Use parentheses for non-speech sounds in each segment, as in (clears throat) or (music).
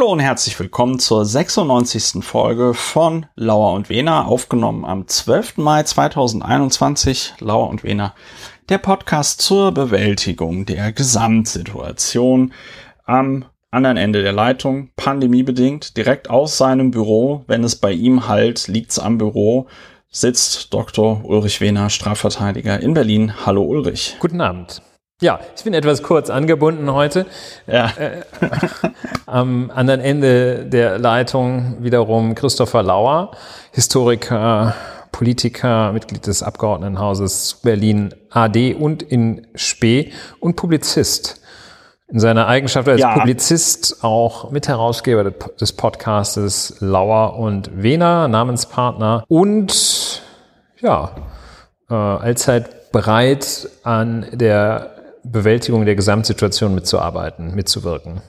Hallo und herzlich willkommen zur 96. Folge von Lauer und Wena, aufgenommen am 12. Mai 2021. Lauer und Wena, der Podcast zur Bewältigung der Gesamtsituation am anderen Ende der Leitung, pandemiebedingt, direkt aus seinem Büro. Wenn es bei ihm halt, liegt's am Büro, sitzt Dr. Ulrich Wehner, Strafverteidiger in Berlin. Hallo Ulrich. Guten Abend. Ja, ich bin etwas kurz angebunden heute. Ja. Äh, am anderen Ende der Leitung wiederum Christopher Lauer, Historiker, Politiker, Mitglied des Abgeordnetenhauses Berlin AD und in Spee und Publizist. In seiner Eigenschaft als ja. Publizist auch Mitherausgeber des Podcastes Lauer und Wehner, Namenspartner und ja, äh, allzeit bereit an der Bewältigung der Gesamtsituation mitzuarbeiten, mitzuwirken.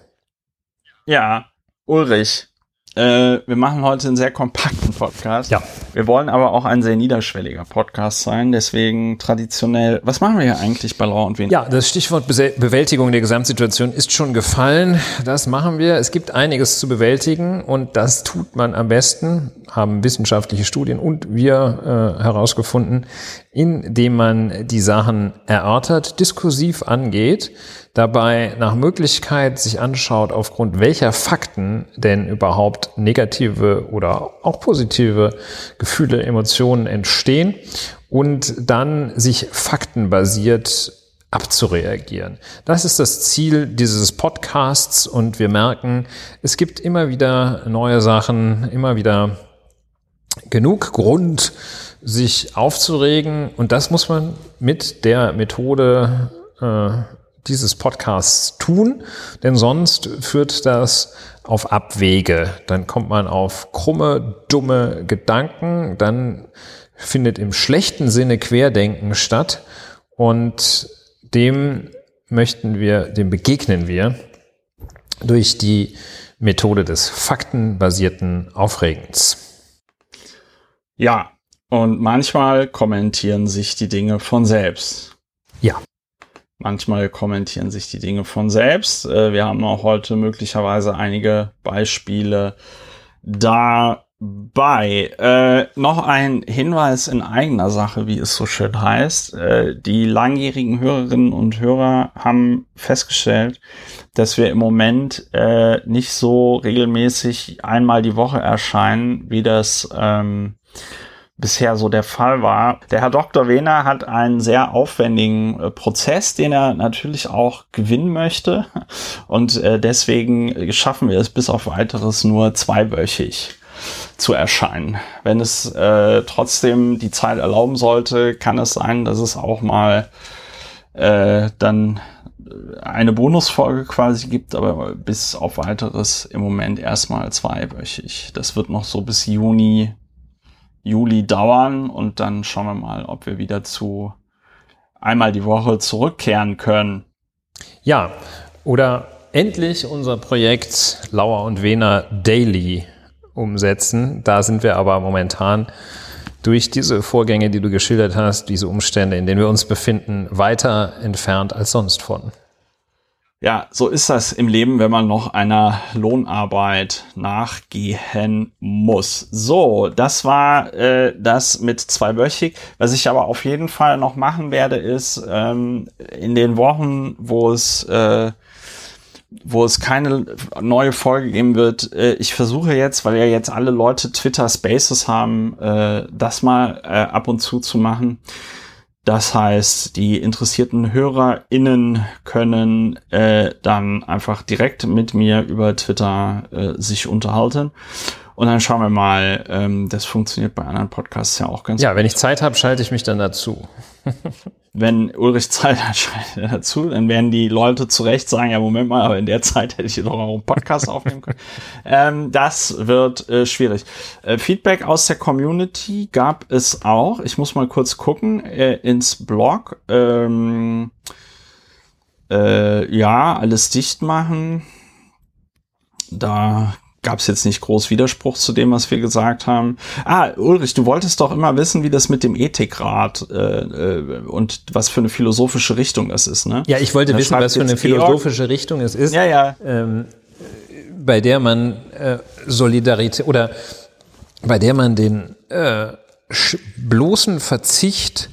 Ja, Ulrich, äh, wir machen heute einen sehr kompakten Podcast. Ja. Wir wollen aber auch ein sehr niederschwelliger Podcast sein. Deswegen traditionell, was machen wir hier eigentlich bei Law und Wen? Ja, das Stichwort Be Bewältigung der Gesamtsituation ist schon gefallen. Das machen wir. Es gibt einiges zu bewältigen und das tut man am besten, haben wissenschaftliche Studien und wir äh, herausgefunden, indem man die Sachen erörtert, diskursiv angeht dabei nach Möglichkeit sich anschaut, aufgrund welcher Fakten denn überhaupt negative oder auch positive Gefühle, Emotionen entstehen und dann sich faktenbasiert abzureagieren. Das ist das Ziel dieses Podcasts und wir merken, es gibt immer wieder neue Sachen, immer wieder genug Grund, sich aufzuregen und das muss man mit der Methode äh, dieses Podcasts tun, denn sonst führt das auf Abwege. Dann kommt man auf krumme, dumme Gedanken, dann findet im schlechten Sinne Querdenken statt und dem möchten wir, dem begegnen wir durch die Methode des faktenbasierten Aufregens. Ja, und manchmal kommentieren sich die Dinge von selbst. Ja. Manchmal kommentieren sich die Dinge von selbst. Äh, wir haben auch heute möglicherweise einige Beispiele dabei. Äh, noch ein Hinweis in eigener Sache, wie es so schön heißt. Äh, die langjährigen Hörerinnen und Hörer haben festgestellt, dass wir im Moment äh, nicht so regelmäßig einmal die Woche erscheinen, wie das ähm, bisher so der Fall war. Der Herr Dr. Wehner hat einen sehr aufwendigen äh, Prozess, den er natürlich auch gewinnen möchte. Und äh, deswegen schaffen wir es bis auf weiteres nur zweiwöchig zu erscheinen. Wenn es äh, trotzdem die Zeit erlauben sollte, kann es sein, dass es auch mal äh, dann eine Bonusfolge quasi gibt, aber bis auf weiteres im Moment erstmal zweiwöchig. Das wird noch so bis Juni Juli dauern und dann schauen wir mal, ob wir wieder zu einmal die Woche zurückkehren können. Ja, oder endlich unser Projekt Lauer und Wehner Daily umsetzen. Da sind wir aber momentan durch diese Vorgänge, die du geschildert hast, diese Umstände, in denen wir uns befinden, weiter entfernt als sonst von. Ja, so ist das im Leben, wenn man noch einer Lohnarbeit nachgehen muss. So, das war äh, das mit zweiwöchig. Was ich aber auf jeden Fall noch machen werde, ist ähm, in den Wochen, wo es äh, wo es keine neue Folge geben wird. Äh, ich versuche jetzt, weil ja jetzt alle Leute Twitter Spaces haben, äh, das mal äh, ab und zu zu machen das heißt, die interessierten HörerInnen können äh, dann einfach direkt mit mir über Twitter äh, sich unterhalten. Und dann schauen wir mal, ähm, das funktioniert bei anderen Podcasts ja auch ganz Ja, gut. wenn ich Zeit habe, schalte ich mich dann dazu. (laughs) wenn Ulrich Zeit hat, schaltet er dazu, dann werden die Leute zu Recht sagen, ja, Moment mal, aber in der Zeit hätte ich doch auch einen Podcast aufnehmen können. (laughs) Ähm, das wird äh, schwierig. Äh, Feedback aus der Community gab es auch. Ich muss mal kurz gucken äh, ins Blog. Ähm, äh, ja, alles dicht machen. Da gab es jetzt nicht groß Widerspruch zu dem, was wir gesagt haben. Ah, Ulrich, du wolltest doch immer wissen, wie das mit dem Ethikrat äh, äh, und was für eine philosophische Richtung das ist, ne? Ja, ich wollte wissen, was für eine philosophische Richtung es ist. Ja, ja. Ähm, bei der man äh, Solidarität oder bei der man den äh, bloßen Verzicht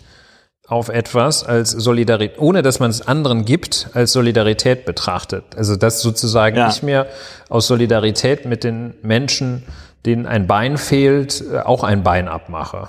auf etwas als Solidarität, ohne dass man es anderen gibt, als Solidarität betrachtet. Also dass sozusagen ja. ich mir aus Solidarität mit den Menschen, denen ein Bein fehlt, äh, auch ein Bein abmache.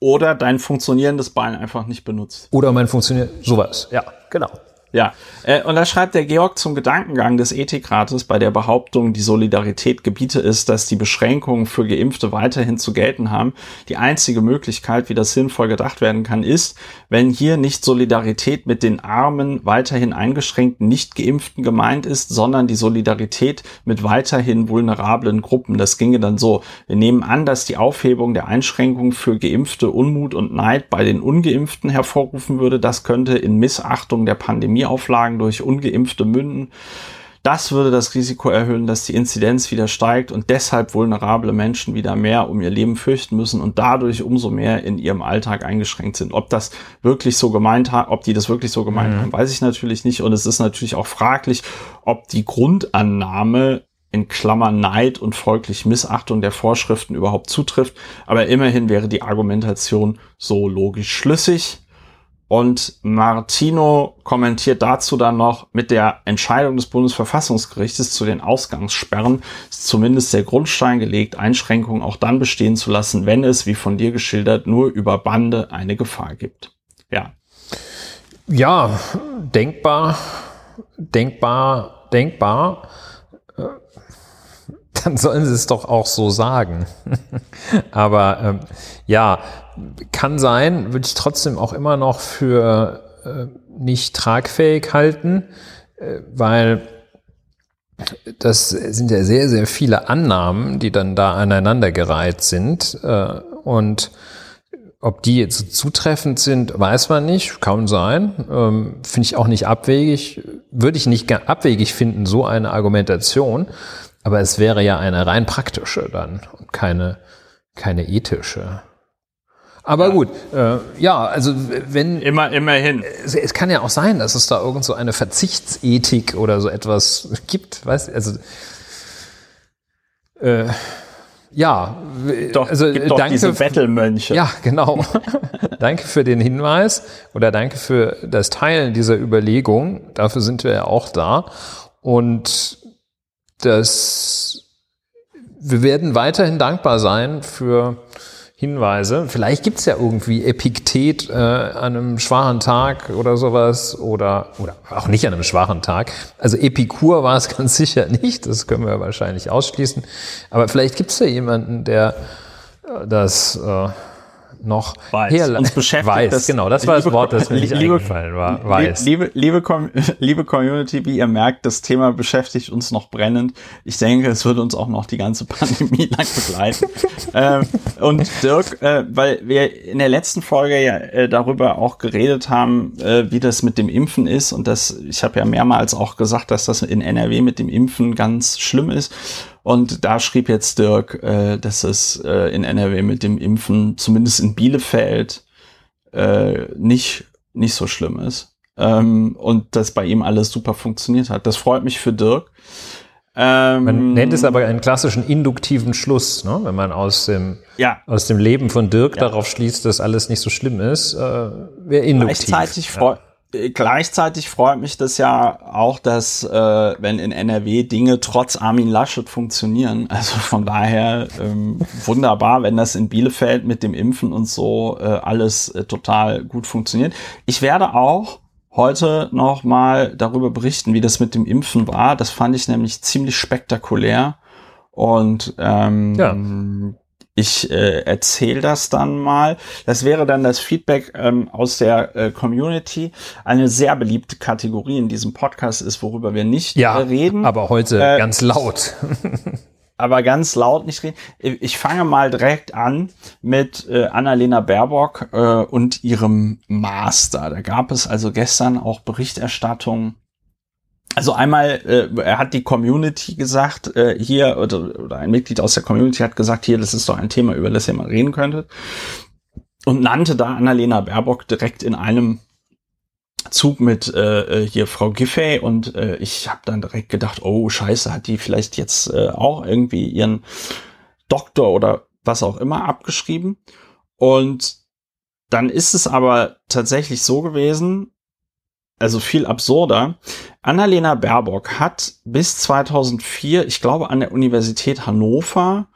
Oder dein funktionierendes Bein einfach nicht benutzt. Oder mein funktioniert sowas, ja, genau. Ja, äh, und da schreibt der Georg zum Gedankengang des Ethikrates bei der Behauptung, die Solidarität gebiete ist, dass die Beschränkungen für Geimpfte weiterhin zu gelten haben. Die einzige Möglichkeit, wie das sinnvoll gedacht werden kann, ist, wenn hier nicht Solidarität mit den armen, weiterhin eingeschränkten Nicht-Geimpften gemeint ist, sondern die Solidarität mit weiterhin vulnerablen Gruppen. Das ginge dann so. Wir nehmen an, dass die Aufhebung der Einschränkungen für Geimpfte Unmut und Neid bei den Ungeimpften hervorrufen würde. Das könnte in Missachtung der Pandemie Pandemieauflagen durch ungeimpfte münden. Das würde das Risiko erhöhen, dass die Inzidenz wieder steigt und deshalb vulnerable Menschen wieder mehr um ihr Leben fürchten müssen und dadurch umso mehr in ihrem Alltag eingeschränkt sind. Ob das wirklich so gemeint hat, ob die das wirklich so gemeint mhm. haben, weiß ich natürlich nicht. Und es ist natürlich auch fraglich, ob die Grundannahme in Klammern Neid und folglich Missachtung der Vorschriften überhaupt zutrifft. Aber immerhin wäre die Argumentation so logisch schlüssig. Und Martino kommentiert dazu dann noch, mit der Entscheidung des Bundesverfassungsgerichtes zu den Ausgangssperren ist zumindest der Grundstein gelegt, Einschränkungen auch dann bestehen zu lassen, wenn es, wie von dir geschildert, nur über Bande eine Gefahr gibt. Ja. Ja, denkbar, denkbar, denkbar. Äh, (laughs) dann sollen sie es doch auch so sagen. (laughs) Aber ähm, ja, kann sein, würde ich trotzdem auch immer noch für äh, nicht tragfähig halten, äh, weil das sind ja sehr, sehr viele Annahmen, die dann da aneinandergereiht sind. Äh, und ob die jetzt zutreffend sind, weiß man nicht, kann sein. Ähm, Finde ich auch nicht abwegig. Würde ich nicht abwegig finden, so eine Argumentation. Aber es wäre ja eine rein praktische dann und keine, keine ethische. Aber ja. gut, äh, ja, also wenn immer immerhin. Es, es, kann ja auch sein, dass es da irgend so eine Verzichtsethik oder so etwas gibt, weißt? Also äh, ja, doch, also gibt doch danke diese Bettelmönche. Ja, genau. (laughs) danke für den Hinweis oder danke für das Teilen dieser Überlegung. Dafür sind wir ja auch da und das wir werden weiterhin dankbar sein für Hinweise. Vielleicht gibt's ja irgendwie Epiktet äh, an einem schwachen Tag oder sowas oder, oder auch nicht an einem schwachen Tag. Also Epikur war es (laughs) ganz sicher nicht, das können wir wahrscheinlich ausschließen. Aber vielleicht gibt's ja jemanden, der äh, das äh, noch weiß. Uns beschäftigt. Weiß, das, genau, das war das Wort, das mir nicht liebe, eingefallen war. Weiß. Liebe, liebe, liebe Community, wie ihr merkt, das Thema beschäftigt uns noch brennend. Ich denke, es wird uns auch noch die ganze (laughs) Pandemie lang begleiten. ähm, und Dirk, äh, weil wir in der letzten Folge ja äh, darüber auch geredet haben, äh, wie das mit dem Impfen ist und das, ich habe ja mehrmals auch gesagt, dass das in NRW mit dem Impfen ganz schlimm ist. Und da schrieb jetzt Dirk, äh, dass es äh, in NRW mit dem Impfen, zumindest in Bielefeld, äh, nicht, nicht so schlimm ist. Ähm, und dass bei ihm alles super funktioniert hat. Das freut mich für Dirk. Ähm, man nennt es aber einen klassischen induktiven Schluss, ne? wenn man aus dem, ja. aus dem Leben von Dirk ja. darauf schließt, dass alles nicht so schlimm ist, äh, wäre induktiv. Gleichzeitig, ja gleichzeitig freut mich das ja auch, dass äh, wenn in NRW Dinge trotz Armin Laschet funktionieren. (laughs) Also von daher ähm, wunderbar, wenn das in Bielefeld mit dem Impfen und so äh, alles äh, total gut funktioniert. Ich werde auch heute noch mal darüber berichten, wie das mit dem Impfen war. Das fand ich nämlich ziemlich spektakulär. Und ähm, ja. Ich äh, erzähle das dann mal. Das wäre dann das Feedback ähm, aus der äh, Community. Eine sehr beliebte Kategorie in diesem Podcast ist, worüber wir nicht ja, äh, reden. Aber heute äh, ganz laut. (laughs) aber ganz laut nicht reden. Ich fange mal direkt an mit äh, Annalena Baerbock äh, und ihrem Master. Da gab es also gestern auch Berichterstattung also einmal, äh, er hat die Community gesagt, äh, hier, oder, oder ein Mitglied aus der Community hat gesagt, hier, das ist doch ein Thema, über das ihr mal reden könntet. Und nannte da Annalena Baerbock direkt in einem Zug mit äh, hier Frau Giffey und äh, ich habe dann direkt gedacht, oh scheiße, hat die vielleicht jetzt äh, auch irgendwie ihren Doktor oder was auch immer abgeschrieben. Und dann ist es aber tatsächlich so gewesen, also viel absurder. Annalena Baerbock hat bis 2004, ich glaube, an der Universität Hannover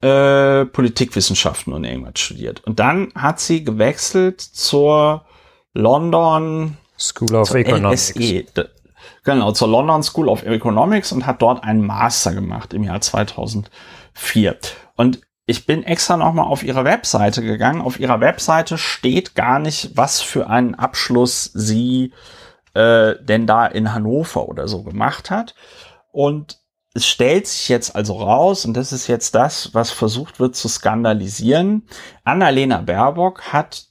äh, Politikwissenschaften und irgendwas studiert. Und dann hat sie gewechselt zur London School of Economics. LSE, genau, zur London School of Economics und hat dort einen Master gemacht im Jahr 2004. Und ich bin extra nochmal auf ihre Webseite gegangen. Auf ihrer Webseite steht gar nicht, was für einen Abschluss sie äh, denn da in Hannover oder so gemacht hat. Und es stellt sich jetzt also raus, und das ist jetzt das, was versucht wird zu skandalisieren. Annalena Baerbock hat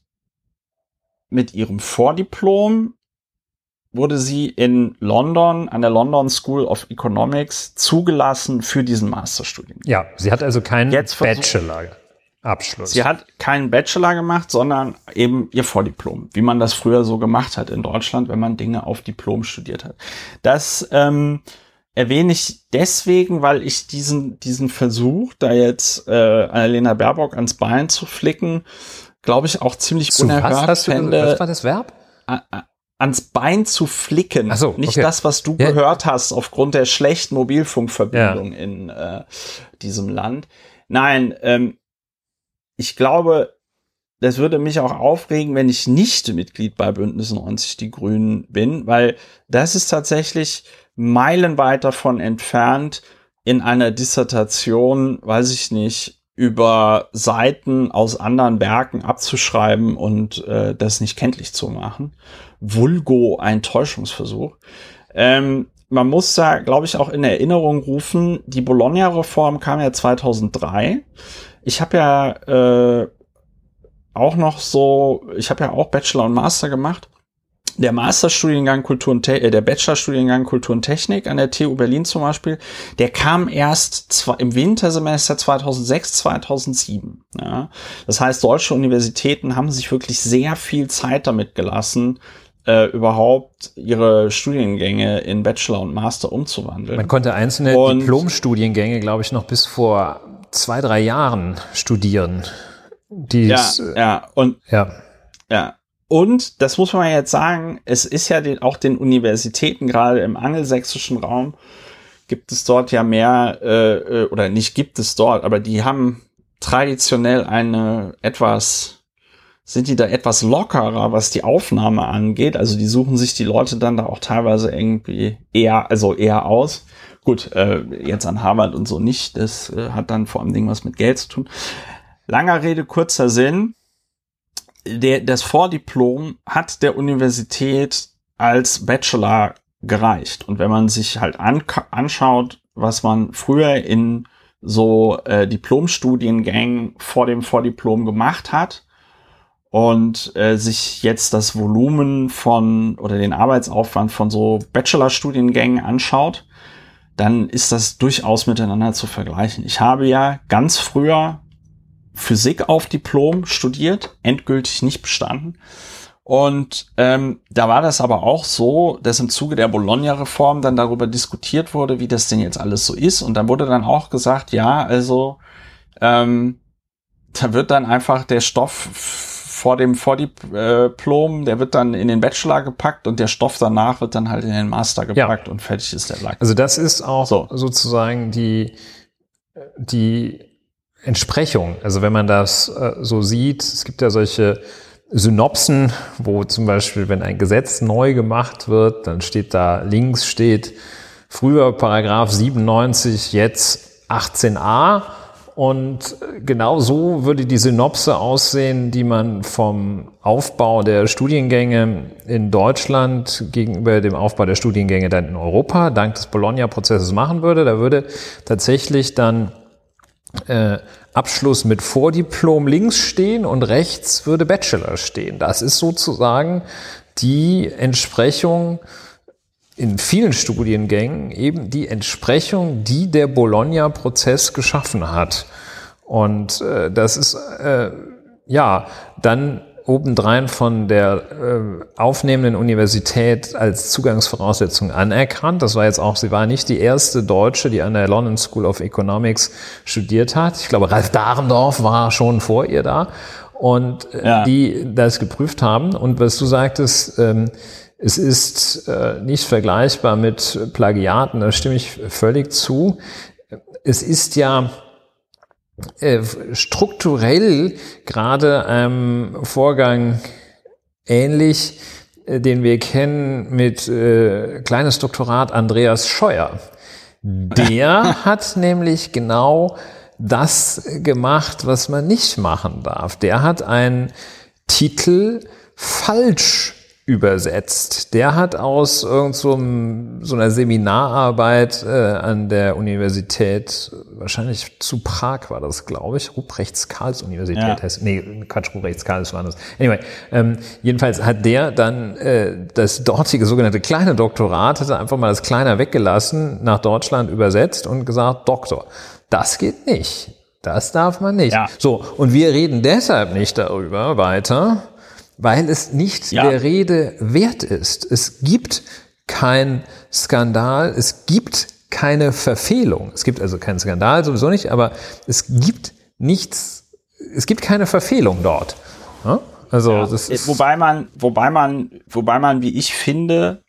mit ihrem Vordiplom wurde sie in London an der London School of Economics zugelassen für diesen Masterstudiengang. Ja, sie hat also keinen Bachelor-Abschluss. Sie hat keinen Bachelor gemacht, sondern eben ihr Vordiplom, wie man das früher so gemacht hat in Deutschland, wenn man Dinge auf Diplom studiert hat. Das ähm, erwähne ich deswegen, weil ich diesen, diesen Versuch, da jetzt äh, Annalena Baerbock ans Bein zu flicken, glaube ich, auch ziemlich Zu unerhört was, hast du, fände. was war das Verb? ans Bein zu flicken. Ach so, Nicht okay. das, was du Ja. gehört hast aufgrund der schlechten Mobilfunkverbindung in äh, diesem Land. Nein, ähm, ich glaube, das würde mich auch aufregen, wenn ich nicht Mitglied bei Bündnis 90 Die Grünen bin, weil das ist tatsächlich meilenweit davon entfernt, in einer Dissertation, weiß ich nicht, über Seiten aus anderen Werken abzuschreiben und äh, das nicht kenntlich zu machen. Vulgo ein Täuschungsversuch. Ähm, man muss da, glaube ich, auch in Erinnerung rufen, die Bologna-Reform kam ja 2003. Ich habe ja äh, auch noch so, ich habe ja auch Bachelor und Master gemacht. Der Masterstudiengang Kultur und Te äh, der Bachelorstudiengang Kultur und Technik an der TU Berlin zum Beispiel, der kam erst zwar im Wintersemester 2006, 2007. Ja. Das heißt, deutsche Universitäten haben sich wirklich sehr viel Zeit damit gelassen, äh, überhaupt ihre Studiengänge in Bachelor und Master umzuwandeln. Man konnte einzelne Und- Diplomstudiengänge, glaube ich, noch bis vor zwei, drei Jahren studieren. Die ja, äh, ja, und ja. Ja. Und das muss man jetzt sagen, es ist ja den, auch den Universitäten, gerade im angelsächsischen Raum, gibt es dort ja mehr, äh, äh, oder nicht gibt es dort, aber die haben traditionell eine etwas, sind die da etwas lockerer, was die Aufnahme angeht. Also die suchen sich die Leute dann da auch teilweise irgendwie eher, also eher aus. Gut, äh, jetzt an Harvard und so nicht. Das äh, hat dann vor allem was mit Geld zu tun. Langer Rede, kurzer Sinn der, das Vordiplom hat der Universität als Bachelor gereicht. Und wenn man sich halt an, anschaut, was man früher in so äh, Diplomstudiengängen vor dem Vordiplom gemacht hat und äh, sich jetzt das Volumen von oder den Arbeitsaufwand von so Bachelorstudiengängen anschaut, dann ist das durchaus miteinander zu vergleichen. Ich habe ja ganz früher Physik auf Diplom studiert, endgültig nicht bestanden. Und ähm, da war das aber auch so, dass im Zuge der Bologna-Reform dann darüber diskutiert wurde, wie das denn jetzt alles so ist. Und dann wurde dann auch gesagt, ja, also ähm, da wird dann einfach der Stoff vor dem Vordiplom, der wird dann in den Bachelor gepackt und der Stoff danach wird dann halt in den Master gepackt und fertig ist der Lack. Also das ist auch So. sozusagen die, die Entsprechung. Also wenn man das äh, so sieht, es gibt ja solche Synopsen, wo zum Beispiel, wenn ein Gesetz neu gemacht wird, dann steht da links steht früher Paragraph 97, jetzt 18a. Und genau so würde die Synopse aussehen, die man vom Aufbau der Studiengänge in Deutschland gegenüber dem Aufbau der Studiengänge dann in Europa dank des Bologna-Prozesses machen würde. Da würde tatsächlich dann äh, Abschluss mit Vordiplom links stehen und rechts würde Bachelor stehen. Das ist sozusagen die Entsprechung in vielen Studiengängen eben die Entsprechung, die der Bologna-Prozess geschaffen hat. Und äh, das ist äh, ja dann obendrein von der äh, aufnehmenden Universität als Zugangsvoraussetzung anerkannt. Das war jetzt auch, sie war nicht die erste Deutsche, die an der London School of Economics studiert hat. Ich glaube, Ralf Dahrendorf war schon vor ihr da und äh, ja. die das geprüft haben. Und was du sagtest, ähm, es ist äh, nicht vergleichbar mit Plagiaten, da stimme ich völlig zu. Es ist ja äh, strukturell gerade einem Vorgang ähnlich, äh, den wir kennen mit äh, kleines Doktorat Andreas Scheuer. Der (laughs) hat nämlich genau das gemacht, was man nicht machen darf. Der hat einen Titel falsch übersetzt. Der hat aus irgend so, so einer Seminararbeit äh, an der Universität, wahrscheinlich zu Prag war das, glaube ich, Ruprechts-Karls-Universität ja. heißt, nee, Quatsch, Ruprechts-Karls war das. Anyway, ähm, jedenfalls hat der dann äh, das dortige sogenannte kleine Doktorat, hat er einfach mal das Kleiner weggelassen, nach Deutschland übersetzt und gesagt, Doktor. Das geht nicht. Das darf man nicht. Ja. So, und wir reden deshalb nicht darüber weiter, weil es nicht ja. der Rede wert ist. Es gibt kein Skandal, es gibt keine Verfehlung. Es gibt also keinen Skandal sowieso nicht, aber es gibt nichts, es gibt keine Verfehlung dort. Ja? Also ja, das ist wobei man, wobei man, wobei man, wie ich finde,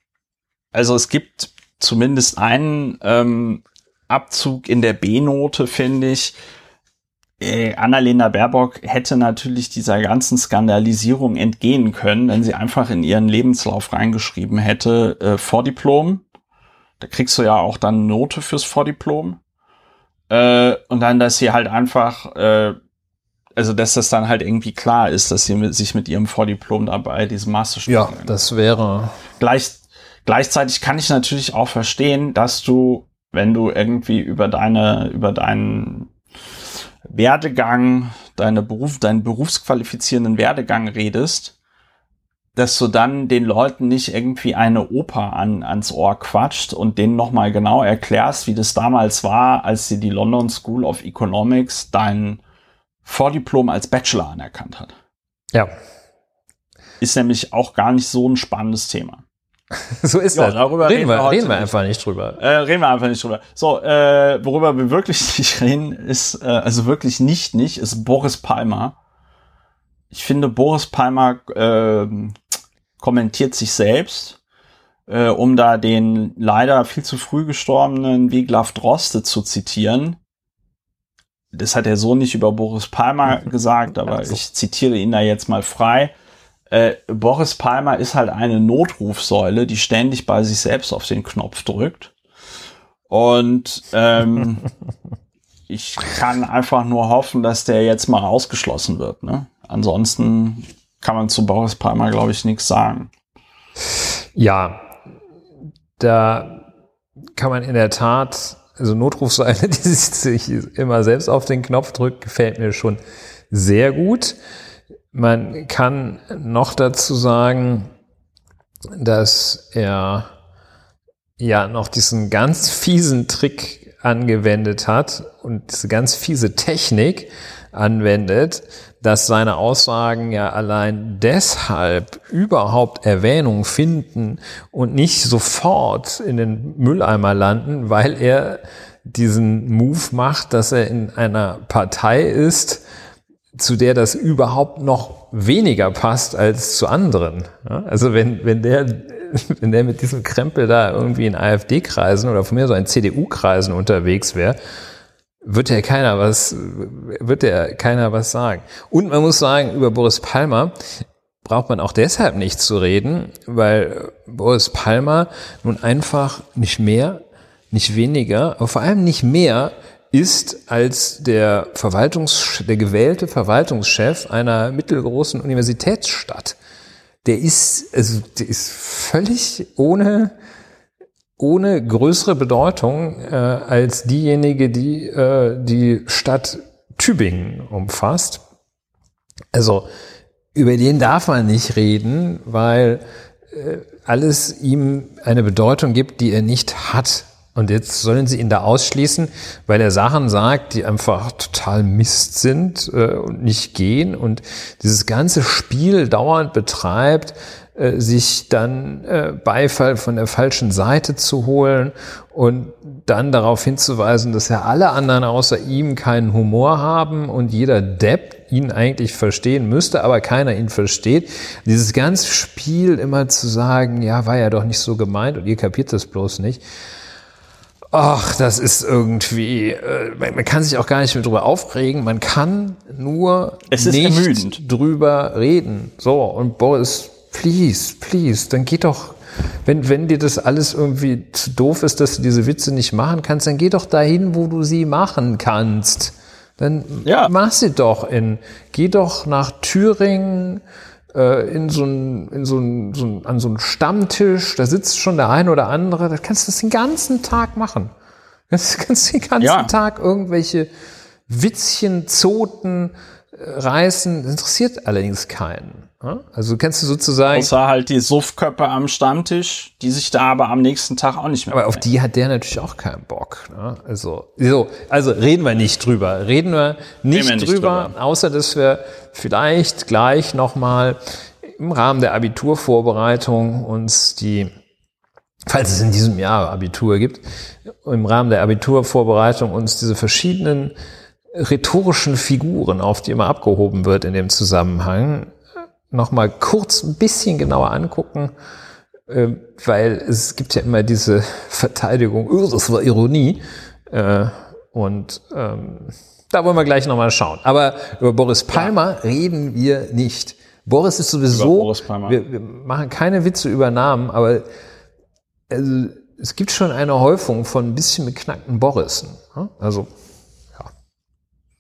also es gibt zumindest einen ähm, Abzug in der B-Note, finde ich, äh, Annalena Baerbock hätte natürlich dieser ganzen Skandalisierung entgehen können, wenn sie einfach in ihren Lebenslauf reingeschrieben hätte, äh, Vordiplom. Da kriegst du ja auch dann Note fürs Vordiplom. Äh, und dann, dass sie halt einfach, äh, also dass das dann halt irgendwie klar ist, dass sie mit, sich mit ihrem Vordiplom dabei diesem Masterstudium. Ja, das wäre. Gleich, gleichzeitig kann ich natürlich auch verstehen, dass du, wenn du irgendwie über deine, über deinen Werdegang, deine Beruf, deinen berufsqualifizierenden Werdegang redest, dass du dann den Leuten nicht irgendwie eine Oper an, ans Ohr quatscht und denen nochmal genau erklärst, wie das damals war, als sie die London School of Economics dein Vordiplom als Bachelor anerkannt hat. Ja. Ist nämlich auch gar nicht so ein spannendes Thema. (laughs) so ist ja, das. Darüber reden, reden wir, reden wir einfach nicht drüber. Äh, reden wir einfach nicht drüber. So, äh, worüber wir wirklich (laughs) nicht reden, ist, äh, also wirklich nicht, nicht, ist Boris Palmer. Ich finde, Boris Palmer äh, kommentiert sich selbst, äh, um da den leider viel zu früh gestorbenen Wiglaf Droste zu zitieren. Das hat er so nicht über Boris Palmer (laughs) gesagt, aber ich zitiere ihn da jetzt mal frei äh, Boris Palmer ist halt eine Notrufsäule, die ständig bei sich selbst auf den Knopf drückt. Und ähm, (laughs) ich kann einfach nur hoffen, dass der jetzt mal ausgeschlossen wird. Ne? Ansonsten kann man zu Boris Palmer, glaube ich, nichts sagen. Ja, da kann man in der Tat, also Notrufsäule, (laughs) die sich immer selbst auf den Knopf drückt, gefällt mir schon sehr gut. Man kann noch dazu sagen, dass er ja noch diesen ganz fiesen Trick angewendet hat und diese ganz fiese Technik anwendet, dass seine Aussagen ja allein deshalb überhaupt Erwähnung finden und nicht sofort in den Mülleimer landen, weil er diesen Move macht, dass er in einer Partei ist, zu der das überhaupt noch weniger passt als zu anderen. Also wenn, wenn der, (laughs) wenn der mit diesem Krempel da irgendwie in AfD-Kreisen oder von mir so in CDU-Kreisen unterwegs wäre, wird ja keiner was, wird ja keiner was sagen. Und man muss sagen, über Boris Palmer braucht man auch deshalb nicht zu reden, weil Boris Palmer nun einfach nicht mehr, nicht weniger, aber vor allem nicht mehr ist als der Verwaltungs, der gewählte Verwaltungschef einer mittelgroßen Universitätsstadt. Der ist, also, der ist völlig ohne, ohne größere Bedeutung äh, als diejenige, die äh, die Stadt Tübingen umfasst. Also über den darf man nicht reden, weil äh, alles ihm eine Bedeutung gibt, die er nicht hat. Und jetzt sollen sie ihn da ausschließen, weil er Sachen sagt, die einfach total Mist sind äh, und nicht gehen und dieses ganze Spiel dauernd betreibt, äh, sich dann äh, Beifall von der falschen Seite zu holen und dann darauf hinzuweisen, dass ja alle anderen außer ihm keinen Humor haben und jeder Depp ihn eigentlich verstehen müsste, aber keiner ihn versteht. Dieses ganze Spiel immer zu sagen, ja, war ja doch nicht so gemeint und ihr kapiert das bloß nicht. Ach, das ist irgendwie, äh, man kann sich auch gar nicht mehr drüber aufregen, man kann nur Es ist nicht ermüdend. drüber reden. So, und Boris, please, please, dann geht doch, wenn, wenn dir das alles irgendwie zu doof ist, dass du diese Witze nicht machen kannst, dann geh doch dahin, wo du sie machen kannst. Dann Ja. mach sie doch in, geh doch nach Thüringen, in so ein, in so ein, so ein, an so einen Stammtisch, da sitzt schon der eine oder andere, da kannst du das den ganzen Tag machen. Das (laughs) kannst du den ganzen Ja. Tag irgendwelche Witzchen, Zoten äh, reißen, das interessiert allerdings keinen. ja? Also kennst du sozusagen, Außer halt die Suffköppe am Stammtisch, die sich da aber am nächsten Tag auch nicht mehr. aber auf die hat der natürlich auch keinen Bock. Ne? Also, so, also reden wir nicht drüber. Reden wir nicht, wir nicht drüber, drüber. außer dass wir vielleicht gleich nochmal im Rahmen der Abiturvorbereitung uns die, falls es in diesem Jahr Abitur gibt, im Rahmen der Abiturvorbereitung uns diese verschiedenen rhetorischen Figuren, auf die immer abgehoben wird in dem Zusammenhang, nochmal kurz ein bisschen genauer angucken, äh, weil es gibt ja immer diese Verteidigung, das war Ironie. Äh, und ähm, da wollen wir gleich nochmal schauen. Aber über Boris Palmer reden wir nicht. Boris ist sowieso, Boris wir, wir machen keine Witze über Namen, aber also, es gibt schon eine Häufung von ein bisschen beknackten Borissen. ne? Also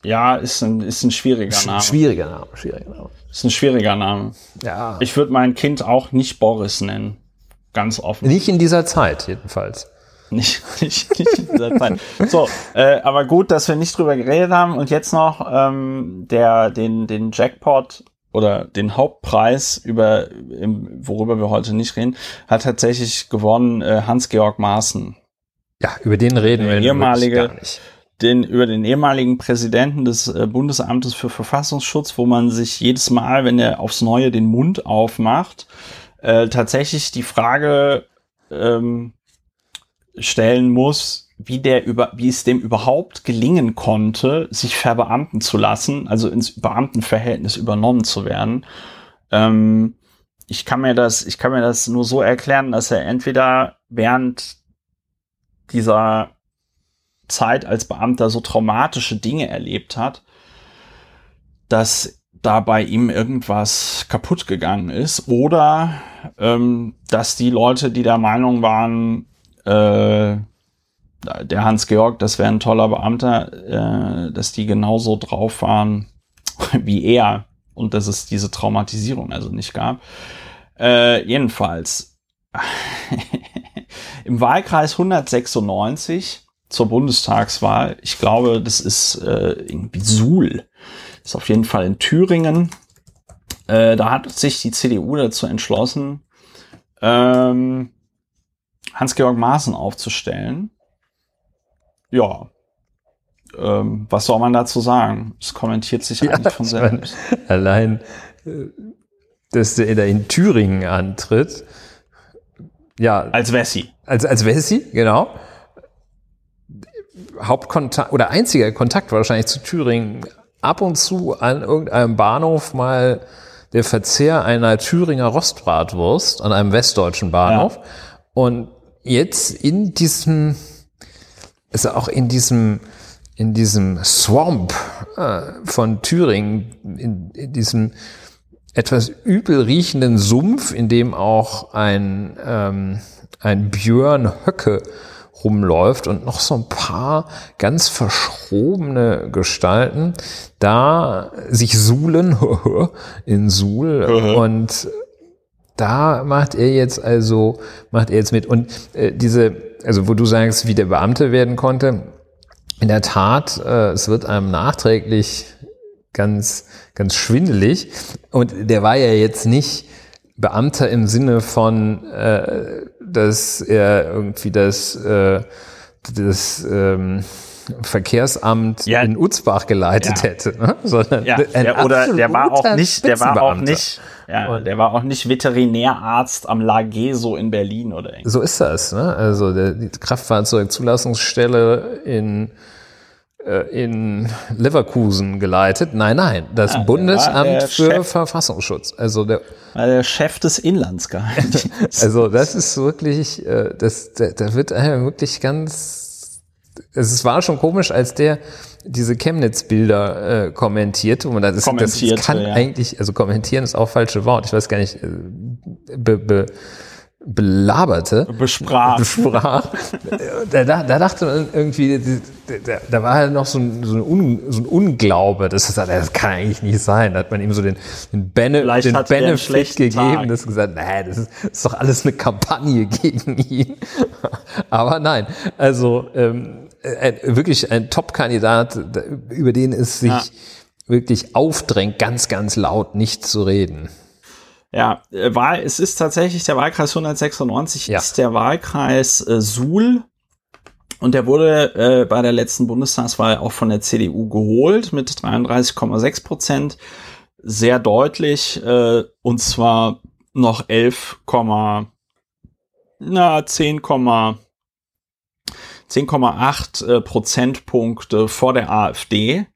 Ja, ist ein, ist ein schwieriger Name. schwieriger Name, schwieriger Name. Ist ein schwieriger Name. Ja. Ich würde mein Kind auch nicht Boris nennen. Ganz offen. Nicht in dieser Zeit jedenfalls. (laughs) Nicht, nicht, nicht in dieser Zeit. So, äh, aber gut, dass wir nicht drüber geredet haben. Und jetzt noch ähm, der, den, den Jackpot oder den Hauptpreis, über, im, worüber wir heute nicht reden, hat tatsächlich gewonnen äh, Hans-Georg Maaßen. Ja, über den reden Der wir ehemalige- gar nicht. den über den ehemaligen Präsidenten des äh, Bundesamtes für Verfassungsschutz, wo man sich jedes Mal, wenn er aufs Neue den Mund aufmacht, äh, tatsächlich die Frage ähm, stellen muss, wie der über, wie es dem überhaupt gelingen konnte, sich verbeamten zu lassen, also ins Beamtenverhältnis übernommen zu werden. Ähm, ich kann mir das, ich kann mir das nur so erklären, dass er entweder während dieser Zeit als Beamter so traumatische Dinge erlebt hat, dass da bei ihm irgendwas kaputt gegangen ist oder ähm, dass die Leute, die der Meinung waren, äh, der Hans-Georg, das wäre ein toller Beamter, äh, dass die genauso drauf waren (laughs) wie er und dass es diese Traumatisierung also nicht gab. Äh, jedenfalls (laughs) im Wahlkreis 196 zur Bundestagswahl. Ich glaube, das ist äh, irgendwie Suhl. Ist auf jeden Fall in Thüringen. Äh, da hat sich die CDU dazu entschlossen, ähm, Hans-Georg Maaßen aufzustellen. Ja. Ähm, was soll man dazu sagen? Es kommentiert sich Ja, eigentlich von selbst. Allein, äh, dass der da in Thüringen antritt. Ja, Als Wessi. als, als Wessi, genau. Hauptkontakt oder einziger Kontakt wahrscheinlich zu Thüringen. Ab und zu an irgendeinem Bahnhof mal der Verzehr einer Thüringer Rostbratwurst an einem westdeutschen Bahnhof. Und jetzt in diesem, also auch in diesem, in diesem Swamp äh, von Thüringen, in, in diesem etwas übel riechenden Sumpf, in dem auch ein, ähm, ein Björn Höcke rumläuft und noch so ein paar ganz verschrobene Gestalten da sich suhlen (laughs) in Suhl und da macht er jetzt also, macht er jetzt mit. Und äh, diese, also wo du sagst, wie der Beamte werden konnte, in der Tat, äh, es wird einem nachträglich ganz, ganz schwindelig. Und der war ja jetzt nicht Beamter im Sinne von, äh, dass er irgendwie das, äh, das ähm, Verkehrsamt Ja. in Utzbach geleitet Ja. hätte, ne? (laughs) sondern Ja, der, oder der war auch nicht, der war auch nicht, ja, der war auch nicht Veterinärarzt am Lageso in Berlin oder irgendwas. So ist das. Ne? Also der, die Kraftfahrzeugzulassungsstelle in, äh, in Leverkusen geleitet. Nein, nein, das Ah, der war Bundesamt für Chef. Verfassungsschutz. Also der, der Chef des Inlandsgeheimdienstes. (laughs) also das ist wirklich, äh, das, da, da wird einem wirklich ganz, es war schon komisch, als der diese Chemnitz-Bilder äh, kommentiert, wo man das, das, das kann ja. eigentlich, also kommentieren ist auch falsche Wort, ich weiß gar nicht, äh, be, be, belaberte, Besprach. besprach. (laughs) da, da, da dachte man irgendwie, da, da war halt noch so ein, so ein, so ein Unglaube, das, ist, das kann eigentlich nicht sein. Da hat man ihm so den, den, Bene, Vielleicht den Benefit gegeben, Tag. das gesagt, nee, das ist, das ist doch alles eine Kampagne gegen ihn. (laughs) Aber nein, also ähm, ein, wirklich ein Top-Kandidat, da- über den es sich Ja. wirklich aufdrängt, ganz, ganz laut nicht zu reden. Ja, äh, Wahl, es ist tatsächlich der Wahlkreis 196 Ja. ist der Wahlkreis äh, Suhl. Und der wurde äh, bei der letzten Bundestagswahl auch von der CDU geholt mit 33,6 Prozent. Sehr deutlich. Äh, und zwar noch 11, na, 10, 10,8 äh, Prozentpunkte vor der AfD.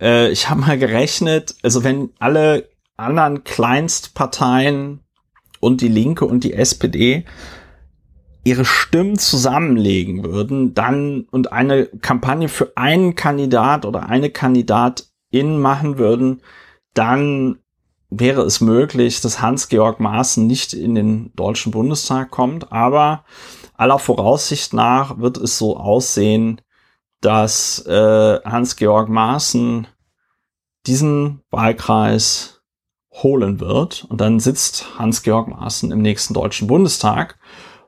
Äh, ich habe mal gerechnet, also wenn alle anderen Kleinstparteien und die Linke und die SPD ihre Stimmen zusammenlegen würden, dann und eine Kampagne für einen Kandidat oder eine Kandidatin machen würden, dann wäre es möglich, dass Hans-Georg Maaßen nicht in den Deutschen Bundestag kommt. Aber aller Voraussicht nach wird es so aussehen, dass äh, Hans-Georg Maaßen diesen Wahlkreis holen wird. Und dann sitzt Hans-Georg Maaßen im nächsten Deutschen Bundestag.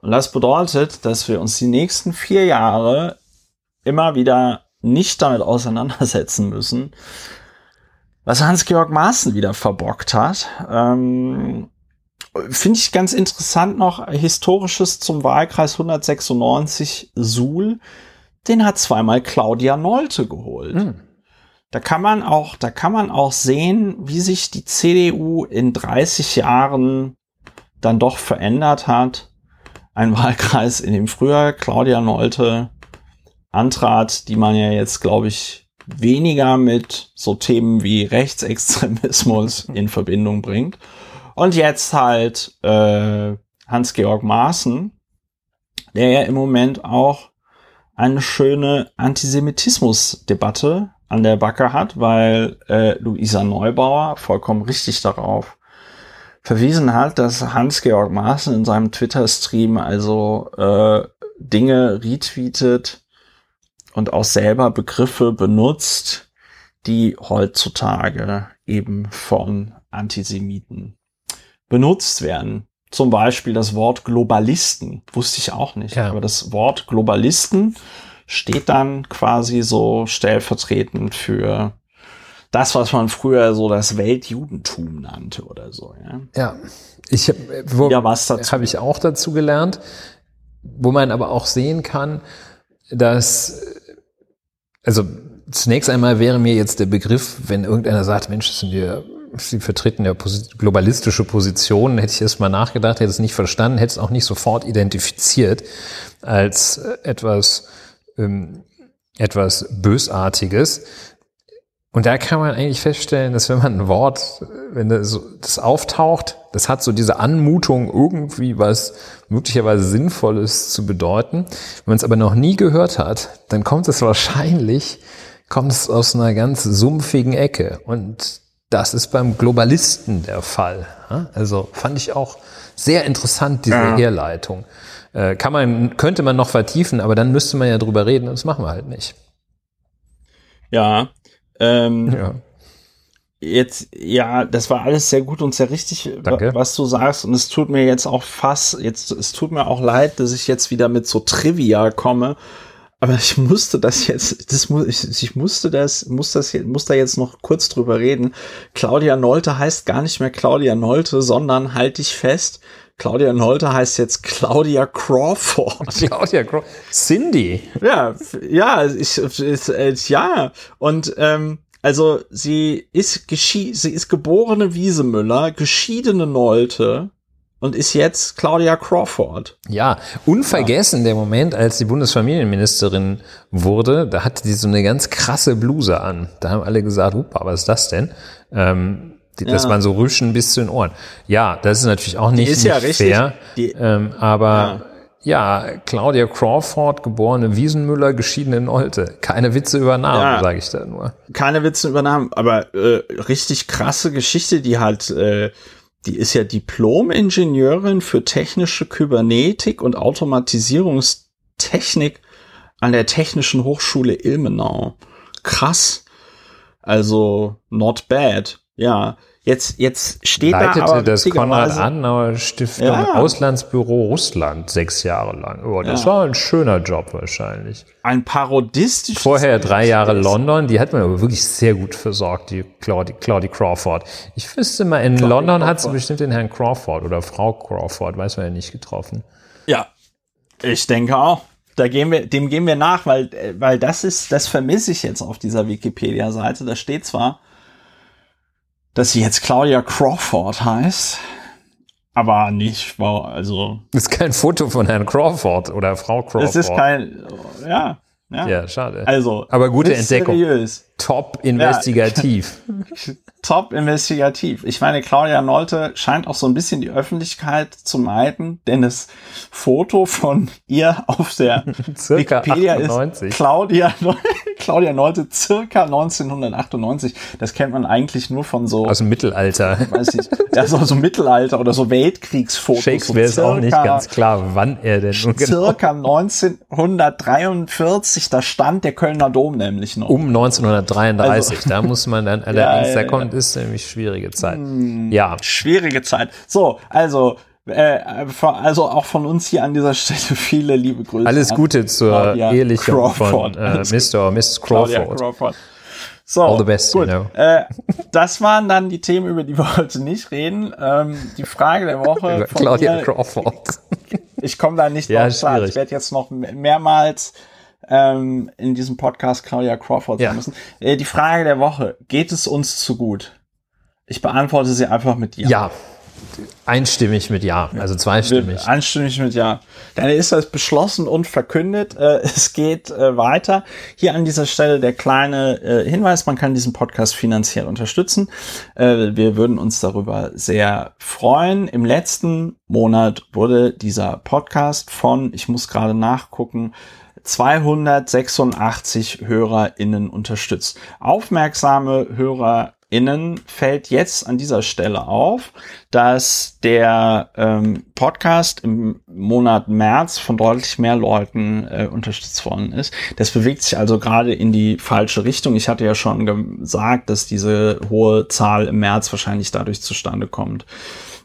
Und das bedeutet, dass wir uns die nächsten vier Jahre immer wieder nicht damit auseinandersetzen müssen, was Hans-Georg Maaßen wieder verbockt hat. Ähm, Finde ich ganz interessant noch Historisches zum Wahlkreis 196 Suhl. Den hat zweimal Claudia Nolte geholt. Hm. Da kann man auch, da kann man auch sehen, wie sich die CDU in 30 Jahren dann doch verändert hat. Ein (laughs) Wahlkreis, in dem früher Claudia Nolte antrat, die man ja jetzt, glaube ich, weniger mit so Themen wie Rechtsextremismus (laughs) in Verbindung bringt. Und jetzt halt äh, Hans-Georg Maaßen, der ja im Moment auch eine schöne Antisemitismus-Debatte an der Backe hat, weil äh, Luisa Neubauer vollkommen richtig darauf verwiesen hat, dass Hans-Georg Maaßen in seinem Twitter-Stream also äh, Dinge retweetet und auch selber Begriffe benutzt, die heutzutage eben von Antisemiten benutzt werden. Zum Beispiel das Wort Globalisten, wusste ich auch nicht, Ja. aber das Wort Globalisten steht dann quasi so stellvertretend für das, was man früher so das Weltjudentum nannte oder so. Ja, Ja, ich habe wo, ja was dazu. habe ich auch dazu gelernt, wo man aber auch sehen kann, dass also zunächst einmal wäre mir jetzt der Begriff, wenn irgendeiner sagt, Mensch, das sind wir Sie vertreten ja globalistische Positionen, hätte ich erst mal nachgedacht, hätte es nicht verstanden, hätte es auch nicht sofort identifiziert als äh, etwas, ähm, etwas Bösartiges. Und da kann man eigentlich feststellen, dass wenn man ein Wort, wenn das, das auftaucht, das hat so diese Anmutung, irgendwie was möglicherweise Sinnvolles zu bedeuten. Wenn man es aber noch nie gehört hat, dann kommt es wahrscheinlich, kommt es aus einer ganz sumpfigen Ecke. Und das ist beim Globalisten der Fall. Also fand ich auch sehr interessant, diese Ja. Herleitung. Äh, kann man, könnte man noch vertiefen, aber dann müsste man ja drüber reden und das machen wir halt nicht. Ja. Ähm, Ja. Jetzt, ja, das war alles sehr gut und sehr richtig, Danke. was du sagst. Und es tut mir jetzt auch fast, jetzt, es tut mir auch leid, dass ich jetzt wieder mit so Trivia komme. aber ich musste das jetzt, das muss, ich, ich musste das, muss das, muss da jetzt noch kurz drüber reden. Claudia Nolte heißt gar nicht mehr Claudia Nolte, sondern halt dich fest, Claudia Nolte heißt jetzt Claudia Crawford. (laughs) Claudia Crawford. Cindy. Ja, ja, ich, ich, ja. Und ähm, also sie ist geschi sie ist geborene Wiesemüller, geschiedene Nolte und ist jetzt Claudia Crawford. Ja, unvergessen ja. der Moment, als die Bundesfamilienministerin wurde, da hatte sie so eine ganz krasse Bluse an. Da haben alle gesagt, Upa, was ist das denn? Ähm, ja. Das waren so Rüschen bis zu den Ohren. Ja, das ist natürlich auch nicht, ist ja nicht richtig. fair. Ähm, aber ja. ja. Claudia Crawford, geborene Wiesenmüller, geschiedene Nolte. Keine Witze über Namen, ja. sage ich da nur. Keine Witze über Namen, aber äh, richtig krasse Geschichte, die halt äh, die ist ja Diplom-Ingenieurin für technische Kybernetik und Automatisierungstechnik an der Technischen Hochschule Ilmenau. Krass. Also, not bad. Ja, Jetzt, jetzt steht Leitete da aber das Konrad-Adenauer-Stiftung ja. Auslandsbüro Russland sechs Jahre lang. Oh, das ja. war ein schöner Job wahrscheinlich. Ein parodistisches. Vorher drei Jahre London, die hat man aber wirklich sehr gut versorgt, die Claudie, Claudie Crawford. Ich wüsste mal, in Claudie London Crawford. hat sie bestimmt den Herrn Crawford oder Frau Crawford, weiß man ja nicht, getroffen. Ja, ich denke auch. Da gehen wir, dem gehen wir nach, weil, weil das ist, das vermisse ich jetzt auf dieser Wikipedia-Seite. Da steht zwar, dass sie jetzt Claudia Crawford heißt. Aber nicht, wow, also. Das ist kein Foto von Herrn Crawford oder Frau Crawford. Es ist kein, ja, ja. Ja, schade. Also. Aber gute Entdeckung. Seriös. Top investigativ. Ja. (laughs) top investigativ. Ich meine, Claudia Nolte scheint auch so ein bisschen die Öffentlichkeit zu meiden, denn das Foto von ihr auf der (laughs) Wikipedia 98. ist Claudia, (laughs) Claudia Nolte circa 1998. Das kennt man eigentlich nur von so aus dem Mittelalter. Weiß ich, ja, so, so Mittelalter oder so Weltkriegsfotos. Shakespeare so ist auch nicht ganz klar, wann er denn genau. Circa 1943, da stand der Kölner Dom nämlich noch. Um 1933, also, da muss man dann (laughs) allerdings, ja, da kommt, ist nämlich schwierige Zeit. Hm, ja. Schwierige Zeit. So, also, äh, also auch von uns hier an dieser (laughs) Stelle viele liebe Grüße. Alles Gute zur Claudia Ehelichung Crawford. von äh, Mr. und Mrs. Crawford. Crawford. So, All the best, gut. You know. äh, das waren dann die Themen, über die wir (laughs) heute nicht reden. Ähm, die Frage der Woche. von Claudia mir, Crawford. Ich komme da nicht ja, drauf. Ich werde jetzt noch mehrmals ähm, in diesem Podcast Claudia Crawford ja. müssen. Äh, die Frage der Woche. Geht es uns zu gut? Ich beantworte sie einfach mit Ja. Ja. Einstimmig mit Ja, also zweistimmig. Einstimmig mit Ja. Dann ist das beschlossen und verkündet. Äh, es geht äh, weiter. Hier an dieser Stelle der kleine äh, Hinweis, man kann diesen Podcast finanziell unterstützen. Wir würden uns darüber sehr freuen. Im letzten Monat wurde dieser Podcast von, ich muss gerade nachgucken, 286 HörerInnen unterstützt. Aufmerksame Hörer Innen fällt jetzt an dieser Stelle auf, dass der ähm, Podcast im Monat März von deutlich mehr Leuten äh, unterstützt worden ist. Das bewegt sich also gerade in die falsche Richtung. Ich hatte ja schon gesagt, dass diese hohe Zahl im März wahrscheinlich dadurch zustande kommt,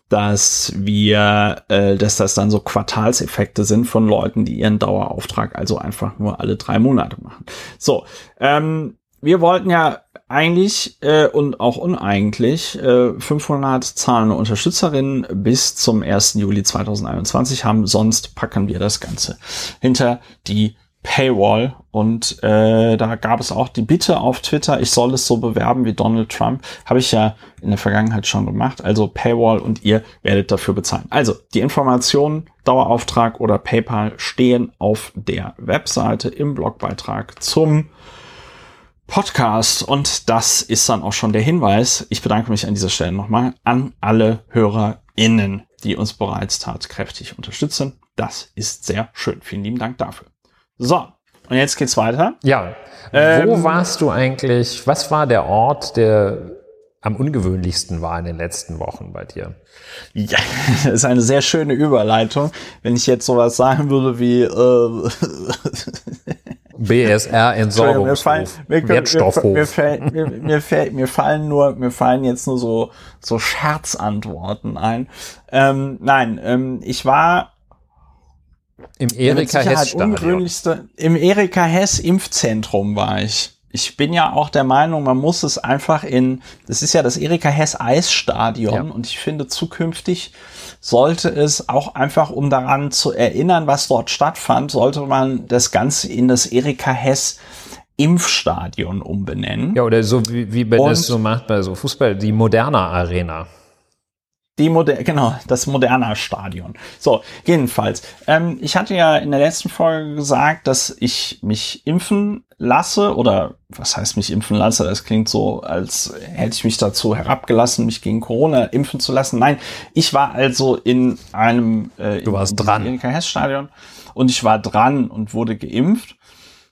dass wir, äh, dass das dann so Quartalseffekte sind von Leuten, die ihren Dauerauftrag also einfach nur alle drei Monate machen. So, ähm, wir wollten ja eigentlich äh, und auch uneigentlich äh, 500 zahlende Unterstützerinnen bis zum 1. Juli 2021 haben. Sonst packen wir das Ganze hinter die Paywall. Und äh, da gab es auch die Bitte auf Twitter, ich soll es so bewerben wie Donald Trump. Habe ich ja in der Vergangenheit schon gemacht. Also Paywall und ihr werdet dafür bezahlen. Also die Informationen, Dauerauftrag oder PayPal stehen auf der Webseite im Blogbeitrag zum Podcast. Und das ist dann auch schon der Hinweis. Ich bedanke mich an dieser Stelle nochmal an alle HörerInnen, die uns bereits tatkräftig unterstützen. Das ist sehr schön. Vielen lieben Dank dafür. So, und jetzt geht's weiter. Ja. Ähm, Wo warst du eigentlich? Was war der Ort, der am ungewöhnlichsten war in den letzten Wochen bei dir? Ja, (laughs) das ist eine sehr schöne Überleitung. Wenn ich jetzt sowas sagen würde wie äh, BSR Entsorgungshof, Wertstoffhof. Mir, mir, mir, mir, mir fallen nur, mir fallen jetzt nur so so Scherzantworten ein. Ähm, nein, ähm, ich war Im Erika Hess ungewöhnlichste Im Erika Hess Impfzentrum war ich. Ich bin ja auch der Meinung, man muss es einfach in, das ist ja das Erika Hess Eisstadion ja. und ich finde zukünftig sollte es auch einfach, um daran zu erinnern, was dort stattfand, sollte man das Ganze in das Erika Hess Impfstadion umbenennen. Ja, oder so wie, wie man das so macht bei so Fußball, die Moderna Arena. Die Moder genau, das Moderna Stadion. So, jedenfalls. Ähm, ich hatte ja in der letzten Folge gesagt, dass ich mich impfen lasse oder was heißt mich impfen lasse? Das klingt so, als hätte ich mich dazu herabgelassen, mich gegen Corona impfen zu lassen. Nein, ich war also in einem äh, du warst dran. Stadion und ich war dran und wurde geimpft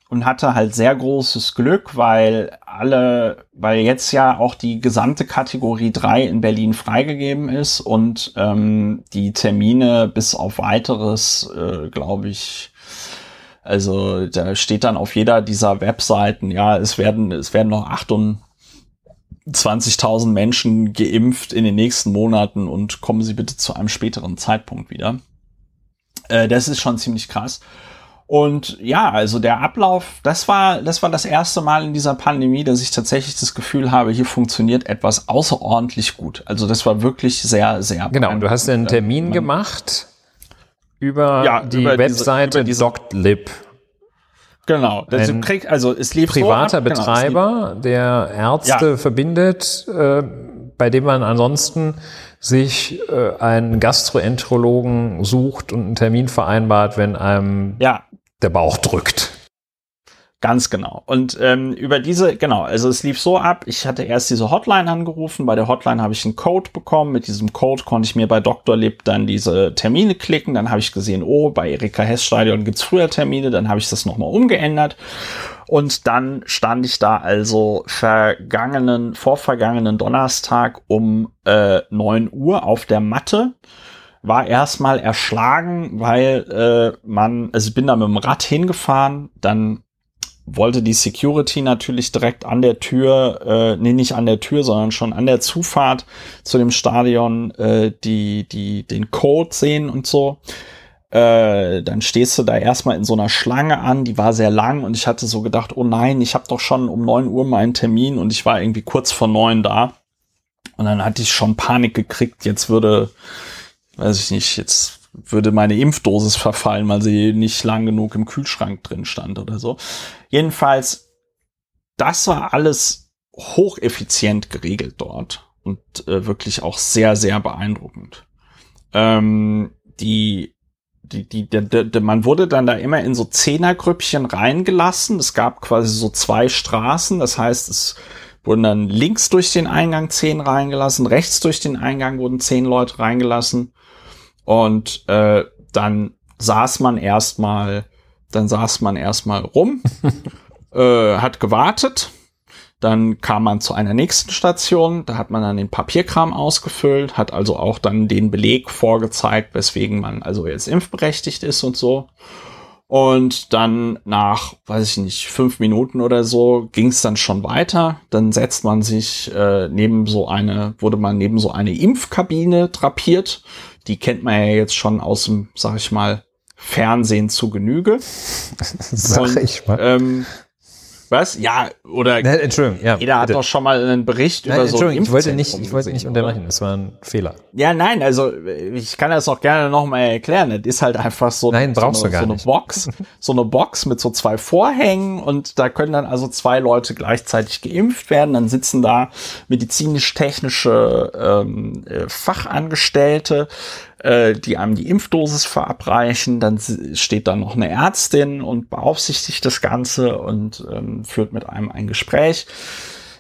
und hatte halt sehr großes Glück, weil alle, weil jetzt ja auch die gesamte Kategorie 3 in Berlin freigegeben ist und ähm, die Termine bis auf weiteres, äh, glaube ich, also da steht dann auf jeder dieser Webseiten, ja, es werden, es werden noch 28.000 Menschen geimpft in den nächsten Monaten und kommen Sie bitte zu einem späteren Zeitpunkt wieder. Äh, das ist schon ziemlich krass. Und ja, also der Ablauf, das war, das war das erste Mal in dieser Pandemie, dass ich tatsächlich das Gefühl habe, hier funktioniert etwas außerordentlich gut. Also das war wirklich sehr, sehr. Genau, und du hast einen Termin Man, gemacht über ja, die über Webseite diese, über Doctlib. Genau, das ein krieg, also es lief privater so ab, Betreiber, genau, der Ärzte ja. verbindet, äh, bei dem man ansonsten sich äh, einen Gastroenterologen sucht und einen Termin vereinbart, wenn einem ja der Bauch drückt. Ganz genau. Und ähm, über diese, genau, also es lief so ab, ich hatte erst diese Hotline angerufen, bei der Hotline habe ich einen Code bekommen, mit diesem Code konnte ich mir bei Dr. Lib dann diese Termine klicken, dann habe ich gesehen, oh, bei Erika Hess Stadion gibt's früher Termine, dann habe ich das nochmal umgeändert und dann stand ich da also vergangenen, vorvergangenen Donnerstag um äh, 9 Uhr auf der Matte war erstmal erschlagen, weil äh, man, also ich bin da mit dem Rad hingefahren, dann wollte die Security natürlich direkt an der Tür, äh, nee, nicht an der Tür, sondern schon an der Zufahrt zu dem Stadion äh, die, die, den Code sehen und so. Äh, dann stehst du da erstmal in so einer Schlange an, die war sehr lang und ich hatte so gedacht, oh nein, ich habe doch schon um neun Uhr meinen Termin und ich war irgendwie kurz vor neun da. Und dann hatte ich schon Panik gekriegt, jetzt würde, weiß ich nicht, jetzt würde meine Impfdosis verfallen, weil sie nicht lang genug im Kühlschrank drin stand oder so. Jedenfalls, das war alles hocheffizient geregelt dort und äh, wirklich auch sehr, sehr beeindruckend. Ähm, die die, die, die, die, man wurde dann da immer in so Zehnergrüppchen reingelassen. Es gab quasi so zwei Straßen. Das heißt, es wurden dann links durch den Eingang zehn reingelassen, rechts durch den Eingang wurden zehn Leute reingelassen. Und äh, dann saß man erstmal, dann saß man erstmal rum, (laughs) äh, hat gewartet. Dann kam man zu einer nächsten Station, da hat man dann den Papierkram ausgefüllt, hat also auch dann den Beleg vorgezeigt, weswegen man also jetzt impfberechtigt ist und so. Und dann nach, weiß ich nicht, fünf Minuten oder so ging es dann schon weiter. Dann setzt man sich äh, neben so eine, wurde man neben so eine Impfkabine drapiert die kennt man ja jetzt schon aus dem, sag ich mal, Fernsehen zu Genüge. (laughs) sag Und, ich mal. Ähm, was? Ja, oder ne, Entschuldigung, ja, jeder hat doch schon mal einen Bericht nein, über so ein ich wollte nicht, ich wollte nicht unterbrechen, das war ein Fehler. Ja, nein, also ich kann das auch gerne nochmal erklären. Das ist halt einfach so, nein, brauchst so, eine, so eine Box, (laughs) so eine Box mit so zwei Vorhängen und da können dann also zwei Leute gleichzeitig geimpft werden. Dann sitzen da medizinisch-technische ähm, äh, Fachangestellte äh, die einem die Impfdosis verabreichen. Dann steht da noch eine Ärztin und beaufsichtigt das Ganze und ähm, führt mit einem ein Gespräch.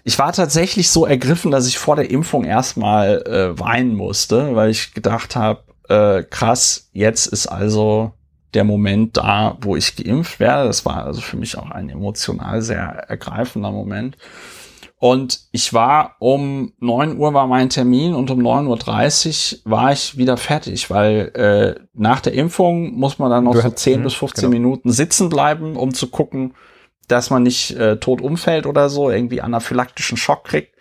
Ich war tatsächlich so ergriffen, dass ich vor der Impfung erstmal äh, weinen musste, weil ich gedacht habe, äh, krass, jetzt ist also der Moment da, wo ich geimpft werde. Das war also für mich auch ein emotional sehr ergreifender Moment. Und ich war um neun Uhr war mein Termin und um neun Uhr dreißig war ich wieder fertig, weil äh, nach der Impfung muss man dann noch du so zehn bis 15 genau. Minuten sitzen bleiben, um zu gucken, dass man nicht äh, tot umfällt oder so, irgendwie anaphylaktischen Schock kriegt.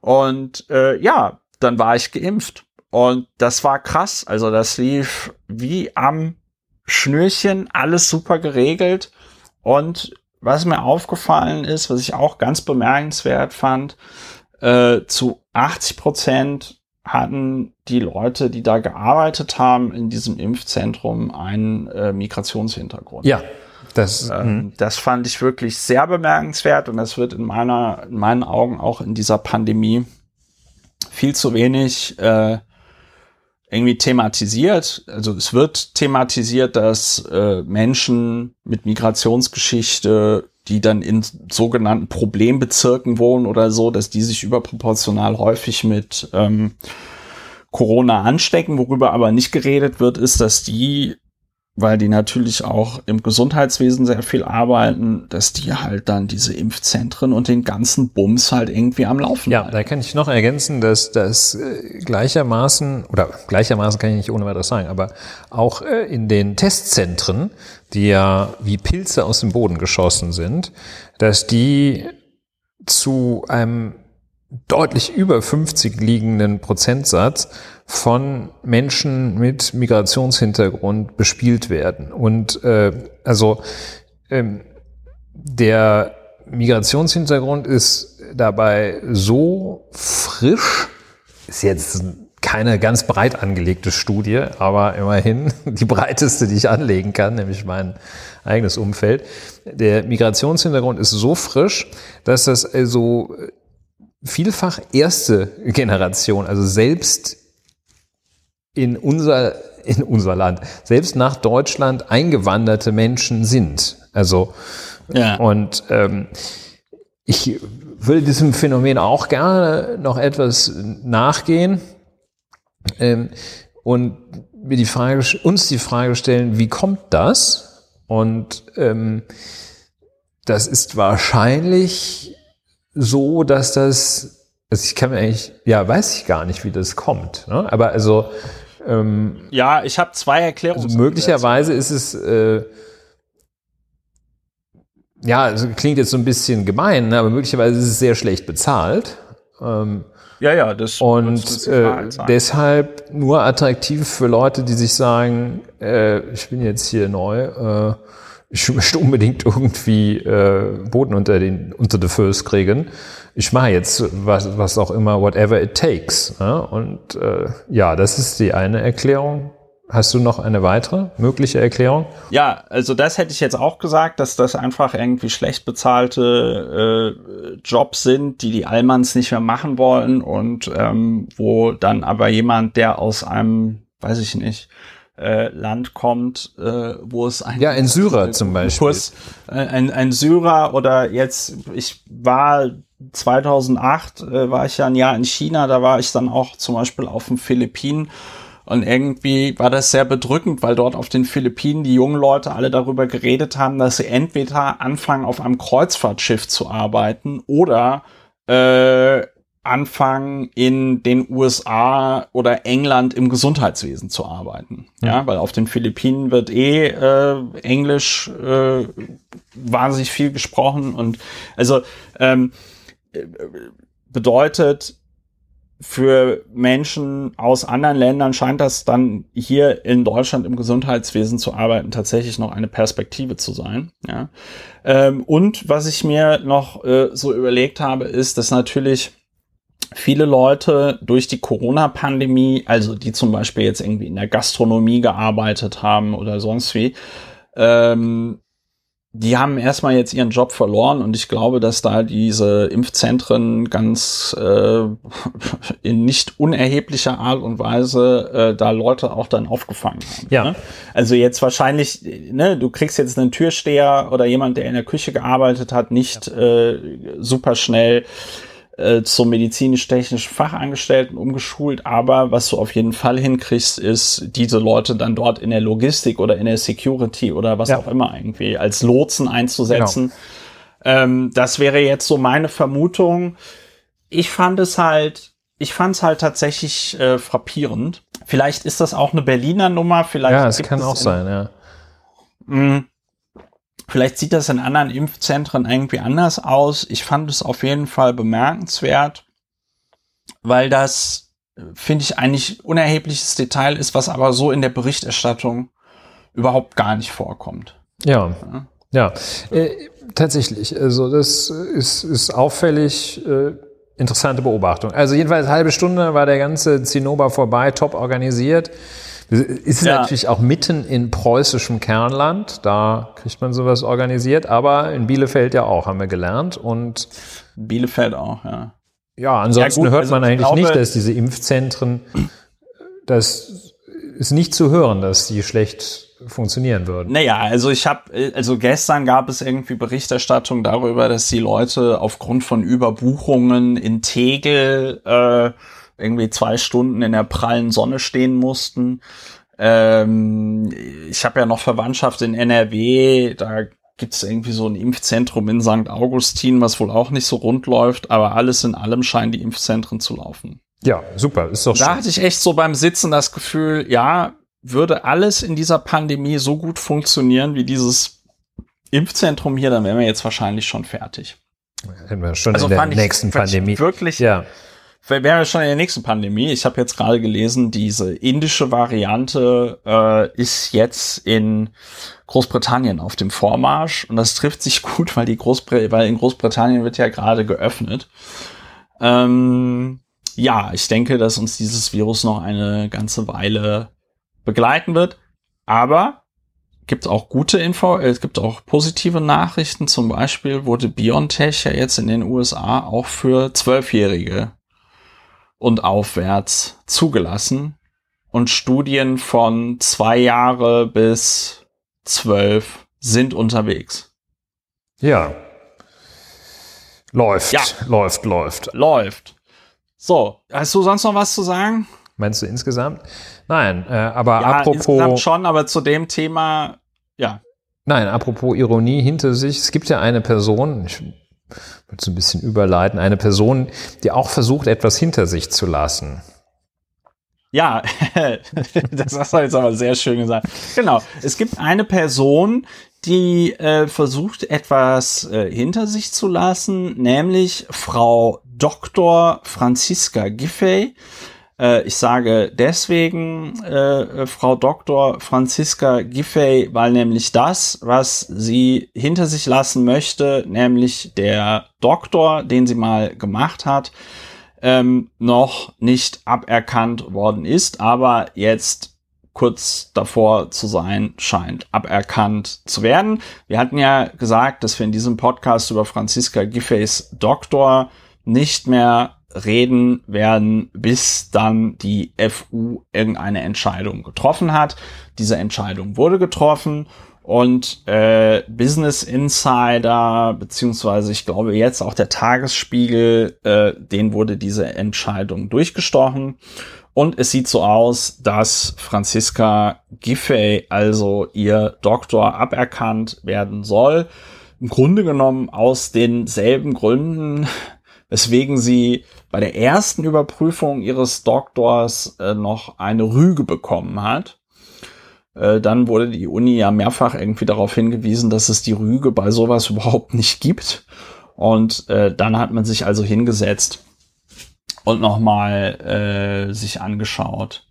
Und äh, ja, dann war ich geimpft. Und das war krass. Also das lief wie am Schnürchen, alles super geregelt. Und was mir aufgefallen ist, was ich auch ganz bemerkenswert fand, äh, zu 80 Prozent hatten die Leute, die da gearbeitet haben in diesem Impfzentrum, einen äh, Migrationshintergrund. Ja, das, ähm, mhm. das fand ich wirklich sehr bemerkenswert und das wird in meiner, in meinen Augen auch in dieser Pandemie viel zu wenig äh, irgendwie thematisiert. Also es wird thematisiert, dass äh, Menschen mit Migrationsgeschichte, die dann in sogenannten Problembezirken wohnen oder so, dass die sich überproportional häufig mit ähm, Corona anstecken. Worüber aber nicht geredet wird, ist, dass die weil die natürlich auch im Gesundheitswesen sehr viel arbeiten, dass die halt dann diese Impfzentren und den ganzen Bums halt irgendwie am Laufen Ja, halten. da kann ich noch ergänzen, dass das äh, gleichermaßen, oder gleichermaßen kann ich nicht ohne weiteres sagen, aber auch äh, in den Testzentren, die ja wie Pilze aus dem Boden geschossen sind, dass die zu einem deutlich über 50 liegenden Prozentsatz von Menschen mit Migrationshintergrund bespielt werden. Und äh, also ähm, der Migrationshintergrund ist dabei so frisch, ist jetzt keine ganz breit angelegte Studie, aber immerhin (laughs) die breiteste, die ich anlegen kann, nämlich mein eigenes Umfeld. Der Migrationshintergrund ist so frisch, dass das also vielfach erste Generation, also selbst in unser, in unser Land, selbst nach Deutschland eingewanderte Menschen sind. Also, ja. und ähm, ich würde diesem Phänomen auch gerne noch etwas nachgehen ähm, und mir die Frage, uns die Frage stellen, wie kommt das? Und ähm, das ist wahrscheinlich so, dass das, also ich kann mir eigentlich, ja, weiß ich gar nicht, wie das kommt. Ne? Aber also ähm, ja, ich habe zwei Erklärungen. Also möglicherweise ist es äh, ja, also klingt jetzt so ein bisschen gemein, ne? aber möglicherweise ist es sehr schlecht bezahlt. Ähm, ja, ja, das und äh, deshalb nur attraktiv für Leute, die sich sagen, äh, ich bin jetzt hier neu, äh, ich möchte unbedingt irgendwie äh, Boden unter den unter the First kriegen. Ich mache jetzt was, was auch immer, whatever it takes. Ja? Und äh, ja, das ist die eine Erklärung. Hast du noch eine weitere mögliche Erklärung? Ja, also das hätte ich jetzt auch gesagt, dass das einfach irgendwie schlecht bezahlte äh, Jobs sind, die die Allmanns nicht mehr machen wollen und ähm, wo dann aber jemand, der aus einem, weiß ich nicht, äh, Land kommt, äh, wo es ein ja ein Syrer zum Beispiel Kurs, äh, ein, ein Syrer oder jetzt ich war 2008 äh, war ich ja ein Jahr in China, da war ich dann auch zum Beispiel auf den Philippinen und irgendwie war das sehr bedrückend, weil dort auf den Philippinen die jungen Leute alle darüber geredet haben, dass sie entweder anfangen auf einem Kreuzfahrtschiff zu arbeiten oder äh, anfangen, in den USA oder England im Gesundheitswesen zu arbeiten. Ja, ja weil auf den Philippinen wird eh äh, Englisch äh, wahnsinnig viel gesprochen und also ähm, bedeutet für Menschen aus anderen Ländern scheint das dann hier in Deutschland im Gesundheitswesen zu arbeiten tatsächlich noch eine Perspektive zu sein. Ja. Ähm, und was ich mir noch äh, so überlegt habe, ist, dass natürlich viele Leute durch die Corona-Pandemie, also die zum Beispiel jetzt irgendwie in der Gastronomie gearbeitet haben oder sonst wie, ähm, die haben erstmal jetzt ihren Job verloren und ich glaube, dass da diese Impfzentren ganz äh, (laughs) in nicht unerheblicher Art und Weise äh, da Leute auch dann aufgefangen haben. Ja. Ne? Also jetzt wahrscheinlich, ne, du kriegst jetzt einen Türsteher oder jemand, der in der Küche gearbeitet hat, nicht ja. äh, super schnell äh, zum medizinisch-technischen Fachangestellten umgeschult, aber was du auf jeden Fall hinkriegst, ist, diese Leute dann dort in der Logistik oder in der Security oder was ja. auch immer irgendwie als Lotsen einzusetzen. Genau. Ähm, das wäre jetzt so meine Vermutung. Ich fand es halt, ich fand es halt tatsächlich äh, frappierend. Vielleicht ist das auch eine Berliner Nummer, vielleicht. Ja, es kann auch sein, ja. Mh, mm. Vielleicht sieht das in anderen Impfzentren irgendwie anders aus. Ich fand es auf jeden Fall bemerkenswert, weil das, finde ich, eigentlich unerhebliches Detail ist, was aber so in der Berichterstattung überhaupt gar nicht vorkommt. Ja, ja, äh, tatsächlich. Also das ist, ist auffällig. Äh, interessante Beobachtung. Also jedenfalls halbe Stunde war der ganze Zinnober vorbei, top organisiert. Ist ja. natürlich auch mitten in preußischem Kernland, da kriegt man sowas organisiert, aber in Bielefeld ja auch, haben wir gelernt. Und Bielefeld auch, ja. Ja, ansonsten ja, gut, hört also man eigentlich glaube, nicht, dass diese Impfzentren, das ist nicht zu hören, dass die schlecht funktionieren würden. Naja, also ich habe, also gestern gab es irgendwie Berichterstattung darüber, dass die Leute aufgrund von Überbuchungen in Tegel äh, irgendwie zwei Stunden in der prallen Sonne stehen mussten. Ähm, ich habe ja noch Verwandtschaft in NRW, da gibt es irgendwie so ein Impfzentrum in St. Augustin, was wohl auch nicht so rund läuft, aber alles in allem scheinen die Impfzentren zu laufen. Ja, super, ist doch Da schön. hatte ich echt so beim Sitzen das Gefühl, ja, würde alles in dieser Pandemie so gut funktionieren wie dieses Impfzentrum hier, dann wären wir jetzt wahrscheinlich schon fertig. Hätten wir schon also in der nächsten ich, Pandemie. Wirklich, ja. Wären wir schon in der nächsten Pandemie. Ich habe jetzt gerade gelesen, diese indische Variante äh, ist jetzt in Großbritannien auf dem Vormarsch und das trifft sich (laughs) gut, weil die Großbr weil in Großbritannien wird ja gerade geöffnet. Ähm, ja, ich denke, dass uns dieses Virus noch eine ganze Weile begleiten wird. Aber gibt auch gute Info, es gibt auch positive Nachrichten. Zum Beispiel wurde BioNTech ja jetzt in den USA auch für Zwölfjährige und aufwärts zugelassen. Und Studien von zwei Jahre bis zwölf sind unterwegs. Ja. Läuft, ja. läuft, läuft. Läuft. So, hast du sonst noch was zu sagen? Meinst du insgesamt? Nein, äh, aber ja, apropos. Insgesamt schon, aber zu dem Thema, ja. Nein, apropos Ironie hinter sich. Es gibt ja eine Person, ich würde so ein bisschen überleiten, eine Person, die auch versucht, etwas hinter sich zu lassen. Ja, (laughs) das hast du jetzt aber sehr schön gesagt. Genau, es gibt eine Person, die äh, versucht, etwas äh, hinter sich zu lassen, nämlich Frau Dr. Franziska Giffey. Äh, ich sage deswegen äh, Frau Dr. Franziska Giffey, weil nämlich das, was sie hinter sich lassen möchte, nämlich der Doktor, den sie mal gemacht hat, ähm, noch nicht aberkannt worden ist, aber jetzt kurz davor zu sein scheint, aberkannt zu werden. Wir hatten ja gesagt, dass wir in diesem Podcast über Franziska Giffeys Doktor nicht mehr reden werden, bis dann die FU irgendeine Entscheidung getroffen hat. Diese Entscheidung wurde getroffen und äh, Business Insider, beziehungsweise ich glaube jetzt auch der Tagesspiegel, äh, den wurde diese Entscheidung durchgestochen. Und es sieht so aus, dass Franziska Giffey, also ihr Doktor, aberkannt werden soll. Im Grunde genommen aus denselben Gründen, (laughs) weswegen sie bei der ersten Überprüfung ihres Doktors äh, noch eine Rüge bekommen hat. Äh, dann wurde die Uni ja mehrfach irgendwie darauf hingewiesen, dass es die Rüge bei sowas (laughs) überhaupt nicht gibt. Und äh, dann hat man sich also hingesetzt und nochmal äh, sich angeschaut,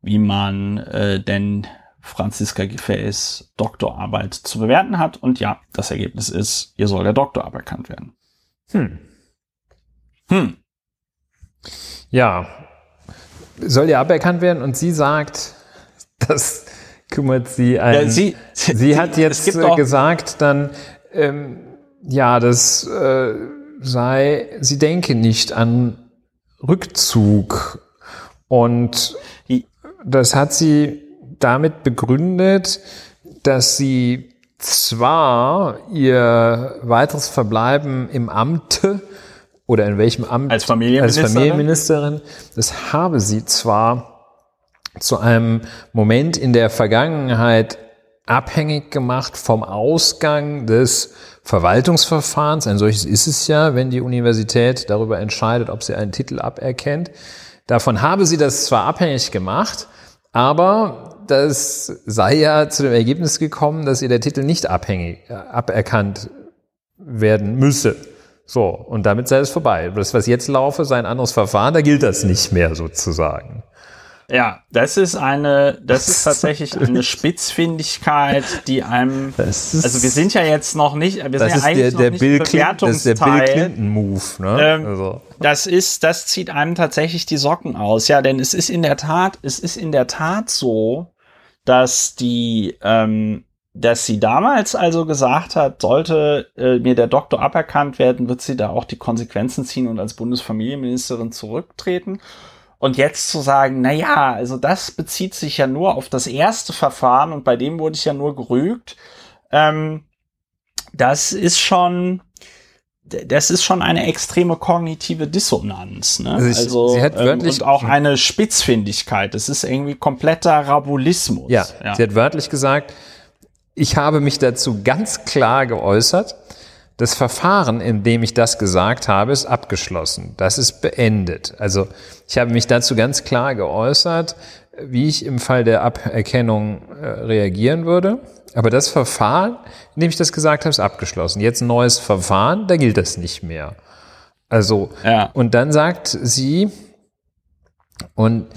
wie man äh, denn Franziska Giffey's Doktorarbeit zu bewerten hat. Und ja, das Ergebnis ist, ihr soll der Doktor aberkannt werden. Hm. Hm. Ja, soll ja aberkannt werden und sie sagt, (laughs) das kümmert sie ein. Ja, sie, sie, sie, hat jetzt gesagt, dann, ähm, ja, das äh, sei, sie denke nicht an Rückzug. Und das hat sie damit begründet, dass sie zwar ihr weiteres Verbleiben im Amte oder in welchem Amt als Familienministerin, als Familienministerin das habe sie zwar zu einem Moment in der Vergangenheit abhängig gemacht vom Ausgang des Verwaltungsverfahrens. Ein solches ist es ja, wenn die Universität darüber entscheidet, ob sie einen Titel aberkennt. Davon habe sie das zwar abhängig gemacht, aber das sei ja zu dem Ergebnis gekommen, dass ihr der Titel nicht abhängig, äh, aberkannt werden müsse. So, und damit sei es vorbei. Das, was jetzt laufe, sei ein anderes Verfahren, da gilt das nicht mehr sozusagen. Ja, das ist eine, das ist (laughs) tatsächlich eine Spitzfindigkeit, die einem, ist- also wir sind ja jetzt noch nicht, wir sind ja eigentlich der, der noch Bill nicht Clinton, das ist der Bill Bewertungsteil. Clinton Move, ne? Ähm, also. Das ist, das zieht einem tatsächlich die Socken aus, ja, denn es ist in der Tat, es ist in der Tat so, dass die, ähm, dass sie damals also gesagt hat, sollte äh, mir der Doktor aberkannt werden, wird sie da auch die Konsequenzen ziehen und als Bundesfamilienministerin zurücktreten. Und jetzt zu sagen, na ja, also das bezieht sich ja nur auf das erste Verfahren und bei dem wurde ich ja nur gerügt. Ähm, das ist schon, das ist schon eine extreme kognitive Dissonanz. Ne? Also ich- Also, sie hat ähm, wörtlich- und auch eine Spitzfindigkeit. Das ist irgendwie kompletter Rabulismus. Ja, sie hat wörtlich gesagt, ich habe mich dazu ganz klar geäußert. Das Verfahren, in dem ich das gesagt habe, ist abgeschlossen. Das ist beendet. Also ich habe mich dazu ganz klar geäußert, wie ich im Fall der Aberkennung äh, reagieren würde. Aber das Verfahren, in dem ich das gesagt habe, ist abgeschlossen. Jetzt ein neues Verfahren, da gilt das nicht mehr. Also, Ja. und dann sagt sie, und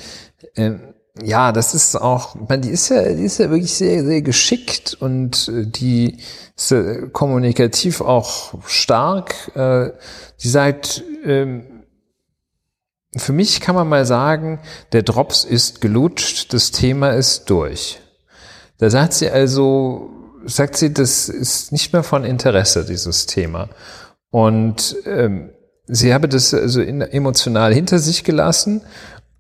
ähm, ja, das ist auch, man, die ist ja, die ist ja wirklich sehr, sehr geschickt und äh, die ist äh, kommunikativ auch stark. Äh, die sagt, ähm, für mich kann man mal sagen, der Drops ist gelutscht, das Thema ist durch. Da sagt sie also, sagt sie, das ist nicht mehr von Interesse, dieses Thema. Und ähm, sie habe das also emotional hinter sich gelassen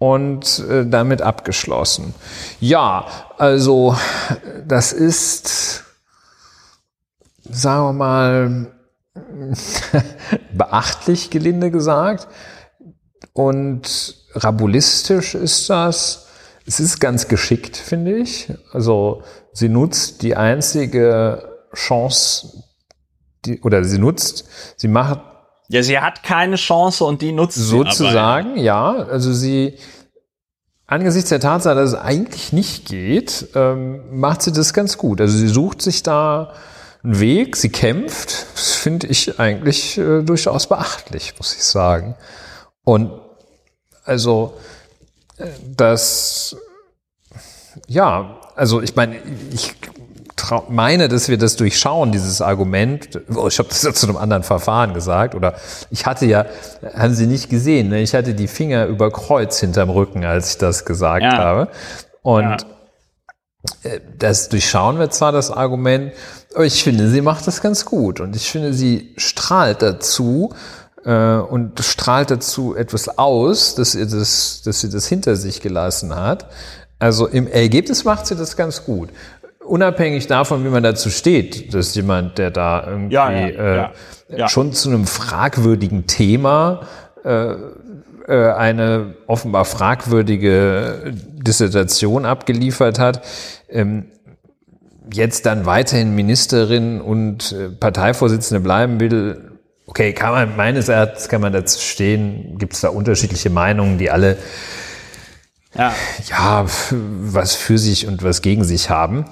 und äh, damit abgeschlossen. Ja, also das ist, sagen wir mal, (laughs) beachtlich, gelinde gesagt. Und rabulistisch ist das. Es ist ganz geschickt, finde ich. Also sie nutzt die einzige Chance, die, oder sie nutzt, sie macht Ja, sie hat keine Chance und die nutzt sie aber. sozusagen, ja. Also sie, angesichts der Tatsache, dass es eigentlich nicht geht, ähm, macht sie das ganz gut. Also sie sucht sich da einen Weg, sie kämpft. Das finde ich eigentlich äh, durchaus beachtlich, muss ich sagen. Und also äh, das, ja, also ich meine, ich meine, dass wir das durchschauen, dieses Argument. Oh, ich habe das ja zu einem anderen Verfahren gesagt. Oder ich hatte ja, haben Sie nicht gesehen, ne? ich hatte die Finger über Kreuz hinterm Rücken, als ich das gesagt Ja. habe. Und Ja. äh, das durchschauen wir zwar das Argument, aber ich finde, sie macht das ganz gut. Und ich finde, sie strahlt dazu äh, und strahlt dazu etwas aus, dass sie das, dass sie das hinter sich gelassen hat. Also im Ergebnis macht sie das ganz gut. Unabhängig davon, wie man dazu steht, dass jemand, der da irgendwie Ja, ja, äh, ja, schon zu einem fragwürdigen Thema äh, äh, eine offenbar fragwürdige Dissertation abgeliefert hat, ähm, jetzt dann weiterhin Ministerin und äh, Parteivorsitzende bleiben will, okay, kann man meines Erachtens kann man dazu stehen, gibt es da unterschiedliche Meinungen, die alle Ja. ja was für sich und was gegen sich haben.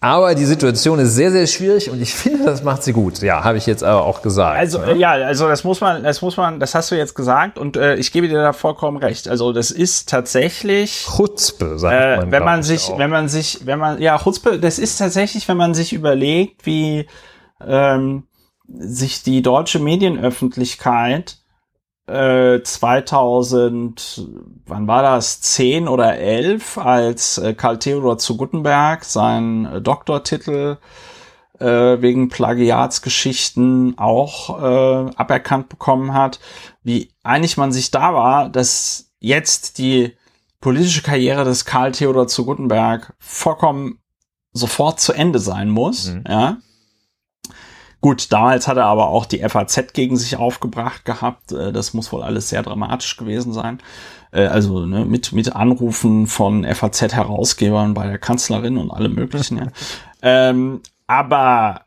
Aber die Situation ist sehr, sehr schwierig und ich (laughs) finde, das macht sie gut. Ja, habe ich jetzt aber auch gesagt. Also äh, ja, also das muss man, das muss man, das hast du jetzt gesagt und äh, ich gebe dir da vollkommen recht. Also das ist tatsächlich, Chutzpe, sagt äh, man. wenn man sich, auch. wenn man sich, wenn man, ja, Chutzpe, das ist tatsächlich, wenn man sich überlegt, wie ähm, sich die deutsche Medienöffentlichkeit äh, 2000, wann war das, 10 oder 11, als äh, Karl Theodor zu Guttenberg seinen äh, Doktortitel äh, wegen Plagiatsgeschichten auch äh, aberkannt bekommen hat, wie einig man sich da war, dass jetzt die politische Karriere des Karl Theodor zu Guttenberg vollkommen sofort zu Ende sein muss, Mhm. ja. Gut, damals hat er aber auch die FAZ gegen sich aufgebracht gehabt. Äh, Das muss wohl alles sehr dramatisch gewesen sein. Äh, Also ne, mit, mit Anrufen von FAZ-Herausgebern bei der Kanzlerin und allem möglichen. ja. (laughs) ähm, aber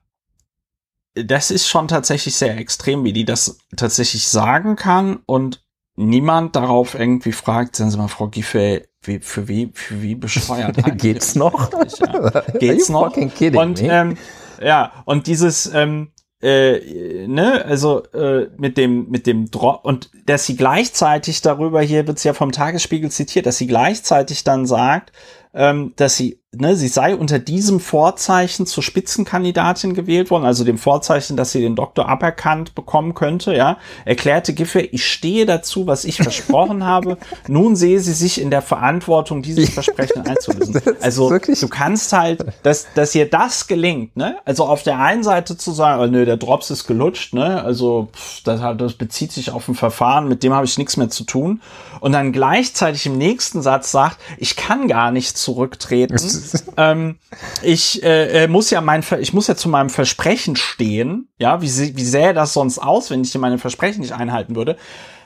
das ist schon tatsächlich sehr extrem, wie die das tatsächlich sagen kann und niemand darauf irgendwie fragt, sagen Sie mal, Frau Giffey, wie, für wie, für wie bescheuert (laughs) Geht's noch? Ja. (laughs) Geht's noch? Und me? ähm, ja, und dieses, ähm, äh, ne, also äh, mit dem mit dem Drop und dass sie gleichzeitig darüber hier wird's ja vom Tagesspiegel zitiert, dass sie gleichzeitig dann sagt, ähm, dass sie, ne, sie sei unter diesem Vorzeichen zur Spitzenkandidatin gewählt worden, also dem Vorzeichen, dass sie den Doktor aberkannt bekommen könnte, ja, erklärte Giffey, ich stehe dazu, was ich versprochen (laughs) habe. Nun sehe sie sich in der Verantwortung, dieses Versprechen einzulösen. (laughs) Also du kannst halt, dass, dass ihr das gelingt, ne? Also auf der einen Seite zu sagen, oh, nö, der Drops ist gelutscht, ne? Also pff, das, das bezieht sich auf ein Verfahren, mit dem habe ich nichts mehr zu tun. Und dann gleichzeitig im nächsten Satz sagt, ich kann gar nicht zurücktreten. (laughs) ähm, ich äh, äh, muss ja mein, ich muss ja zu meinem Versprechen stehen. Ja, wie, wie sähe das sonst aus, wenn ich meine Versprechen nicht einhalten würde?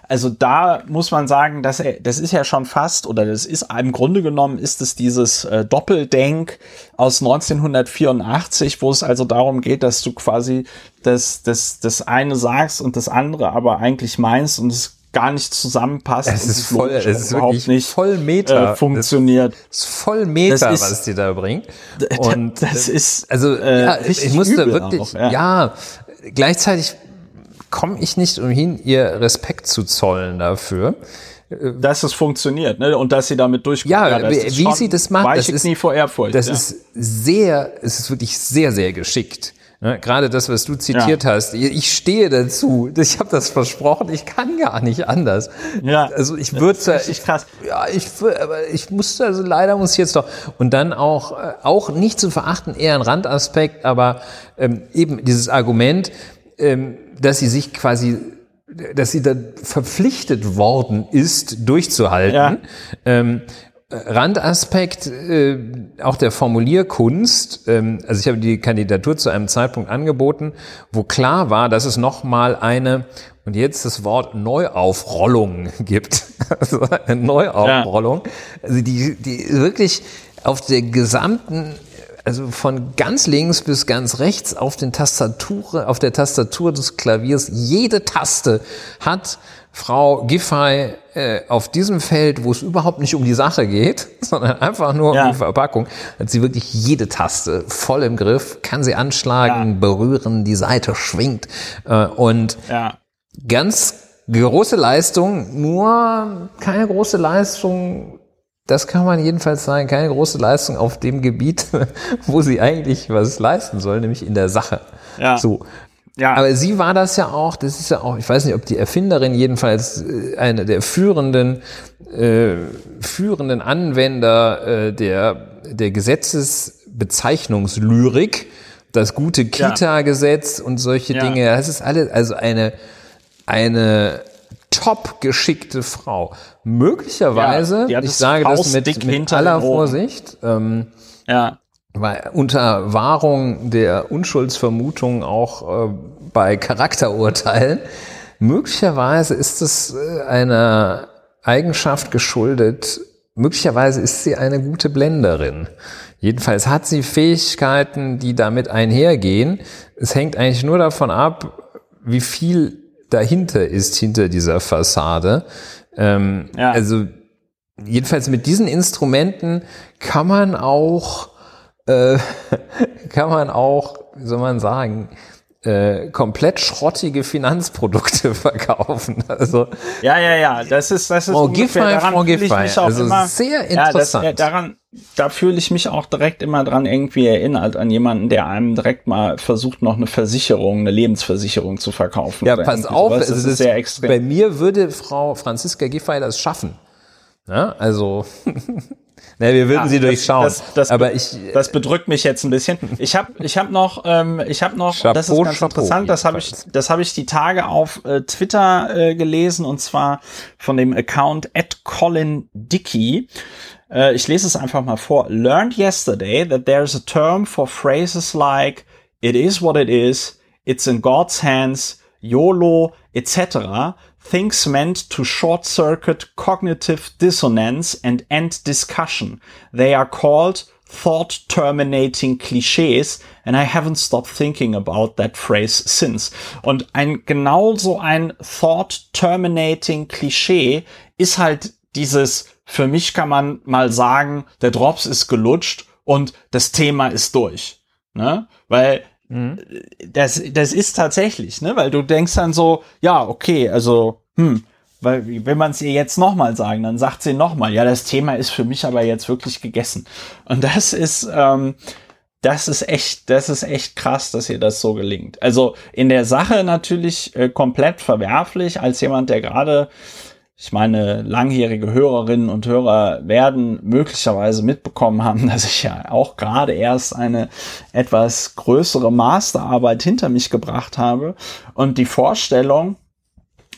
Also da muss man sagen, dass das ist ja schon fast oder das ist im Grunde genommen ist es dieses äh, Doppeldenk aus 1984, wo es also darum geht, dass du quasi das das das eine sagst und das andere aber eigentlich meinst und es gar nicht zusammenpasst. Es ist voll, es ist überhaupt nicht voll Meter äh, funktioniert. Es ist voll Meter, ist, was die da bringt. Und (laughs) das ist also äh, ja, ich musste wirklich auch, ja. ja, gleichzeitig komme ich nicht umhin, ihr Respekt zu zollen dafür dass es funktioniert ne? und dass sie damit durchkommt. Ja, ja wie, wie sie das macht, das ist nie vor Ehrfurcht. Das ja. ist sehr, es ist wirklich sehr, sehr geschickt. Ne, gerade das, was du zitiert ja. hast, ich stehe dazu. Ich habe das versprochen. Ich kann gar nicht anders. Ja. Also ich würde, ich krass. Ja, ich, aber ich musste also leider muss ich jetzt doch und dann auch äh, auch nicht zu verachten, eher ein Randaspekt, aber ähm, eben dieses Argument, ähm, dass sie sich quasi dass sie da verpflichtet worden ist, durchzuhalten. Ja. Ähm, Randaspekt äh, auch der Formulierkunst. Ähm, also ich habe die Kandidatur zu einem Zeitpunkt angeboten, wo klar war, dass es noch mal eine und jetzt das Wort Neuaufrollung (laughs) gibt. (laughs) Also eine Neuaufrollung, also die die wirklich auf der gesamten also von ganz links bis ganz rechts auf den Tastatur, auf der Tastatur des Klaviers, jede Taste hat Frau Giffey äh, auf diesem Feld, wo es überhaupt nicht um die Sache geht, (laughs) sondern einfach nur ja. um die Verpackung, hat sie wirklich jede Taste voll im Griff, kann sie anschlagen, ja. berühren, die Seite schwingt äh, und ja. ganz große Leistung, nur keine große Leistung das kann man jedenfalls sagen, keine große Leistung auf dem Gebiet, (laughs) wo sie eigentlich was leisten soll, nämlich in der Sache. Ja. So. Ja. Aber sie war das ja auch, das ist ja auch, ich weiß nicht, ob die Erfinderin jedenfalls äh, eine der führenden, äh, führenden Anwender äh, der, der Gesetzesbezeichnungslyrik, das gute Kita-Gesetz und solche ja. Dinge. Das ist alles, also eine, eine top geschickte Frau. Möglicherweise, ja, ich sage das mit, mit aller Vorsicht, ähm, ja. Weil unter Wahrung der Unschuldsvermutung auch äh, bei Charakterurteilen, möglicherweise ist es äh, einer Eigenschaft geschuldet, möglicherweise ist sie eine gute Blenderin. Jedenfalls hat sie Fähigkeiten, die damit einhergehen. Es hängt eigentlich nur davon ab, wie viel dahinter ist, hinter dieser Fassade. Ähm, ja. Also jedenfalls mit diesen Instrumenten kann man auch, äh, (laughs) kann man auch, wie soll man sagen, äh, komplett schrottige Finanzprodukte (laughs) verkaufen. Also ja, ja, ja, das ist das ist Frau Giffey, Frau Giffey. Also immer, sehr interessant. Ja, das, daran, da fühle ich mich auch direkt immer dran irgendwie erinnert an jemanden, der einem direkt mal versucht, noch eine Versicherung, eine Lebensversicherung zu verkaufen. Ja, pass auf, das, das ist sehr extrem. Bei mir würde Frau Franziska Giffey das schaffen. Ja, also (laughs) Na, wir würden ja, sie durchschauen. Das, das, aber ich, das bedrückt mich jetzt ein bisschen. Ich habe, ich habe noch, ähm, ich habe noch, Chapeau, das ist ganz Chapeau, interessant. Das habe ich, das habe ich die Tage auf äh, Twitter äh, gelesen und zwar von dem Account at Colin Dickey. Äh, ich lese es einfach mal vor. Learned yesterday that there's a term for phrases like "It is what it is," "It's in God's hands," "YOLO," etc things meant to short circuit cognitive dissonance and end discussion. They are called thought terminating cliches and I haven't stopped thinking about that phrase since. Und ein genauso ein thought terminating Klischee ist halt dieses, für mich kann man mal sagen, der Drops ist gelutscht und das Thema ist durch. Ne? Weil mhm. das, das ist tatsächlich, ne, weil du denkst dann so, ja, okay, also, hm, weil wenn man es ihr jetzt nochmal sagen, dann sagt sie nochmal, ja, das Thema ist für mich aber jetzt wirklich gegessen. Und das ist, ähm, das ist echt, das ist echt krass, dass ihr das so gelingt. Also in der Sache natürlich äh, komplett verwerflich, als jemand, der gerade, ich meine, langjährige Hörerinnen und Hörer werden möglicherweise mitbekommen haben, (laughs) dass ich ja auch gerade erst eine etwas größere Masterarbeit hinter mich gebracht habe. Und die Vorstellung,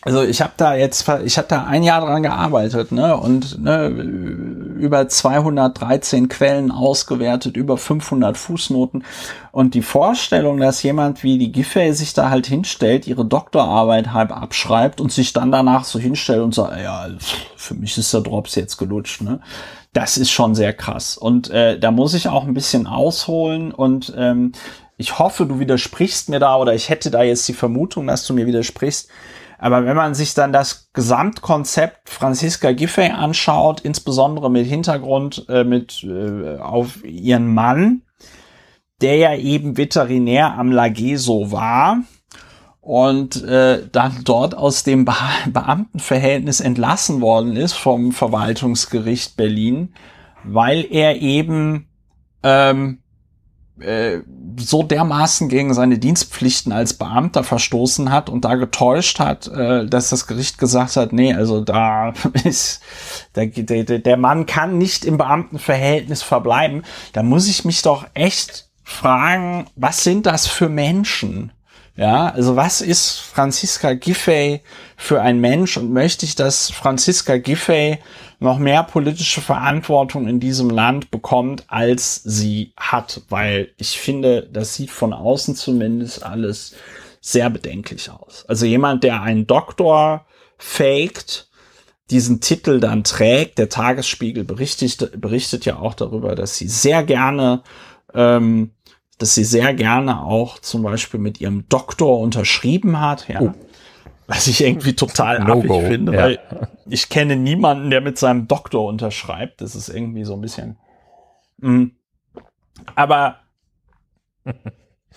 also ich habe da jetzt, ich habe da ein Jahr dran gearbeitet, ne, und ne, über 213 Quellen ausgewertet, über 500 Fußnoten. Und die Vorstellung, dass jemand wie die Giffey sich da halt hinstellt, ihre Doktorarbeit halb abschreibt und sich dann danach so hinstellt und sagt, ja, für mich ist der Drops jetzt gelutscht, ne, das ist schon sehr krass. Und äh, da muss ich auch ein bisschen ausholen und ähm, ich hoffe, du widersprichst mir da oder ich hätte da jetzt die Vermutung, dass du mir widersprichst aber wenn man sich dann das Gesamtkonzept Franziska Giffey anschaut, insbesondere mit Hintergrund äh, mit äh, auf ihren Mann, der ja eben Veterinär am Lageso war und äh, dann dort aus dem Be Beamtenverhältnis entlassen worden ist vom Verwaltungsgericht Berlin, weil er eben ähm, äh, so dermaßen gegen seine Dienstpflichten als Beamter verstoßen hat und da getäuscht hat, äh, dass das Gericht gesagt hat, nee, also da (laughs) ist der, der, der Mann kann nicht im Beamtenverhältnis verbleiben. Da muss ich mich doch echt fragen, was sind das für Menschen? Ja, also was ist Franziska Giffey für ein Mensch und möchte ich, dass Franziska Giffey noch mehr politische Verantwortung in diesem Land bekommt, als sie hat, weil ich finde, das sieht von außen zumindest alles sehr bedenklich aus. Also jemand, der einen Doktor faked, diesen Titel dann trägt, der Tagesspiegel berichtet, berichtet ja auch darüber, dass sie sehr gerne ähm, dass sie sehr gerne auch zum Beispiel mit ihrem Doktor unterschrieben hat. Ja. Oh. Was ich irgendwie total no affig finde, ja. weil ich kenne niemanden, der mit seinem Doktor unterschreibt. Das ist irgendwie so ein bisschen. Mh. Aber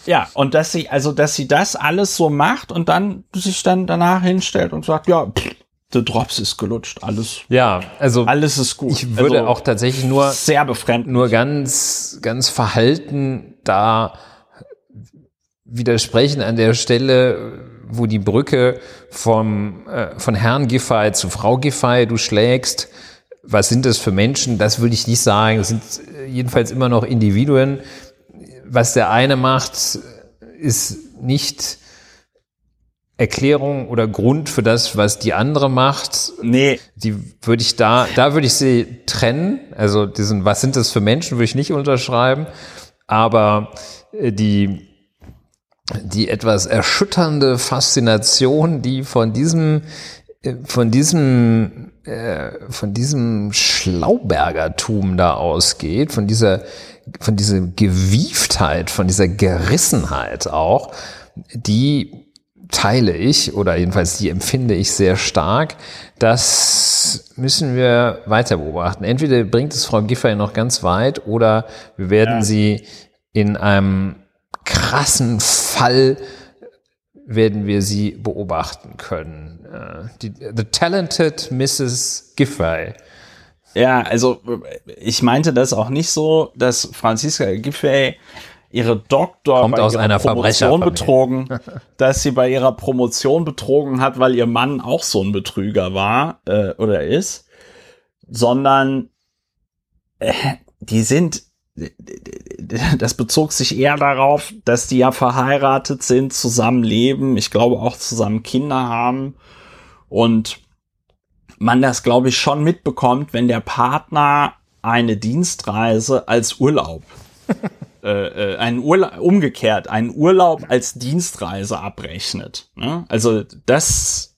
ja, und dass sie, also dass sie das alles so macht und dann sich dann danach hinstellt und sagt, ja, pff, der Drops ist gelutscht, alles. Ja, also alles ist gut. Ich würde also, auch tatsächlich nur sehr befremdend. nur ganz ganz verhalten da widersprechen an der Stelle, wo die Brücke vom äh, von Herrn Giffey zu Frau Giffey du schlägst. Was sind das für Menschen? Das würde ich nicht sagen. Das sind jedenfalls immer noch Individuen. Was der eine macht, ist nicht Erklärung oder Grund für das, was die andere macht. Nee. Die würde ich da, da würde ich sie trennen. Also diesen, was sind das für Menschen, würde ich nicht unterschreiben. Aber äh, die, die etwas erschütternde Faszination, die von diesem, äh, von diesem, äh, von diesem Schlaubergertum da ausgeht, von dieser, von dieser Gewieftheit, von dieser Gerissenheit auch, die teile ich oder jedenfalls die empfinde ich sehr stark. Das müssen wir weiter beobachten. Entweder bringt es Frau Giffey noch ganz weit oder wir werden ja. sie in einem krassen Fall werden wir sie beobachten können. Äh, die, the talented Mrs. Giffey. Ja, also ich meinte das auch nicht so, dass Franziska Giffey ihre Doktor Kommt bei aus einer Promotion betrogen, (laughs) dass sie bei ihrer Promotion betrogen hat, weil ihr Mann auch so ein Betrüger war äh, oder ist, sondern äh, die sind das bezog sich eher darauf, dass die ja verheiratet sind, zusammenleben, ich glaube auch zusammen Kinder haben und man das glaube ich schon mitbekommt, wenn der Partner eine Dienstreise als Urlaub (laughs) äh, äh, einen Urlaub, umgekehrt, einen Urlaub als Dienstreise abrechnet. Ne? Also das,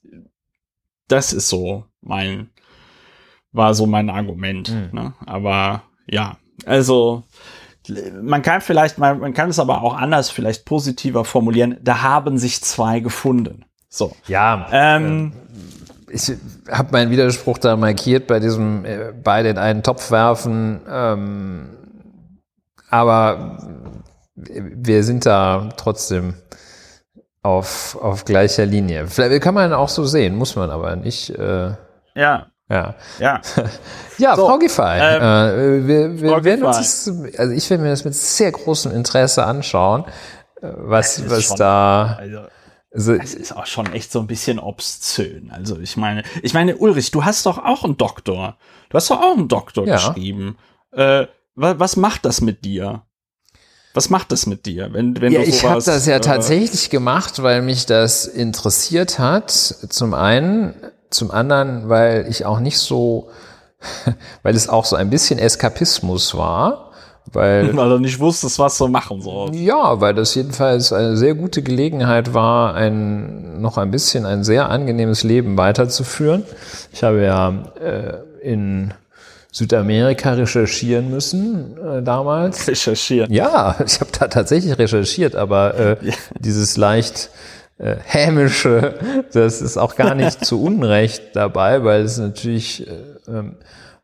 das ist so mein, war so mein Argument. Mhm. Ne? Aber ja, also man kann vielleicht, man, man kann es aber auch anders, vielleicht positiver formulieren. Da haben sich zwei gefunden. So. Ja. Ähm, äh, ich habe meinen Widerspruch da markiert bei diesem äh, beide in einen Topf werfen. Ähm, aber wir sind da trotzdem auf, auf gleicher Linie. Vielleicht kann man auch so sehen, muss man aber nicht. Äh, ja. Ja. Ja. (laughs) ja, so, Frogify. Ähm, äh, wir wir Frogify. werden uns das, also ich werde mir das mit sehr großem Interesse anschauen, äh, was, was schon, da. Also, also, es ist auch schon echt so ein bisschen obszön. Also ich meine, ich meine, Ulrich, du hast doch auch einen Doktor. Du hast doch auch einen Doktor Ja. geschrieben. Äh, was macht das mit dir? Was macht das mit dir, wenn, wenn ja, du ich habe sowas, das ja äh, tatsächlich gemacht, weil mich das interessiert hat. Zum einen, zum anderen, weil ich auch nicht so, (laughs) weil es auch so ein bisschen Eskapismus war, weil (laughs) weil du nicht wusstest, was du machen sollst. Ja, weil das jedenfalls eine sehr gute Gelegenheit war, ein, noch ein bisschen ein sehr angenehmes Leben weiterzuführen. Ich habe ja äh, in Südamerika recherchieren müssen äh, damals. Recherchieren. Ja, (laughs) ich habe da tatsächlich recherchiert, aber äh, dieses leicht äh, hämische, das ist auch gar nicht (laughs) zu Unrecht dabei, weil es natürlich äh, ähm,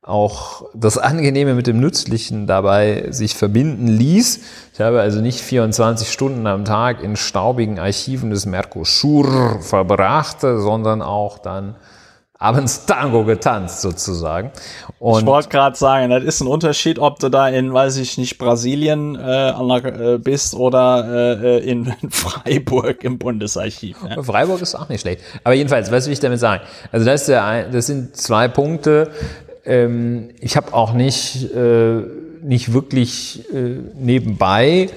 auch das Angenehme mit dem Nützlichen dabei sich verbinden ließ. Ich habe also nicht 24 Stunden am Tag in staubigen Archiven des Mercosur verbracht, sondern auch dann abends Tango getanzt sozusagen. Und Ich wollte gerade sagen, das ist ein Unterschied, ob du da in, weiß ich nicht, Brasilien äh, äh, bist oder äh, in (laughs) Freiburg im Bundesarchiv. Ne? Freiburg ist auch nicht schlecht. Aber jedenfalls, was will ich damit sagen? Also das, ist der, ein- das sind zwei Punkte. Ähm, ich habe auch nicht, äh, nicht wirklich äh, nebenbei äh,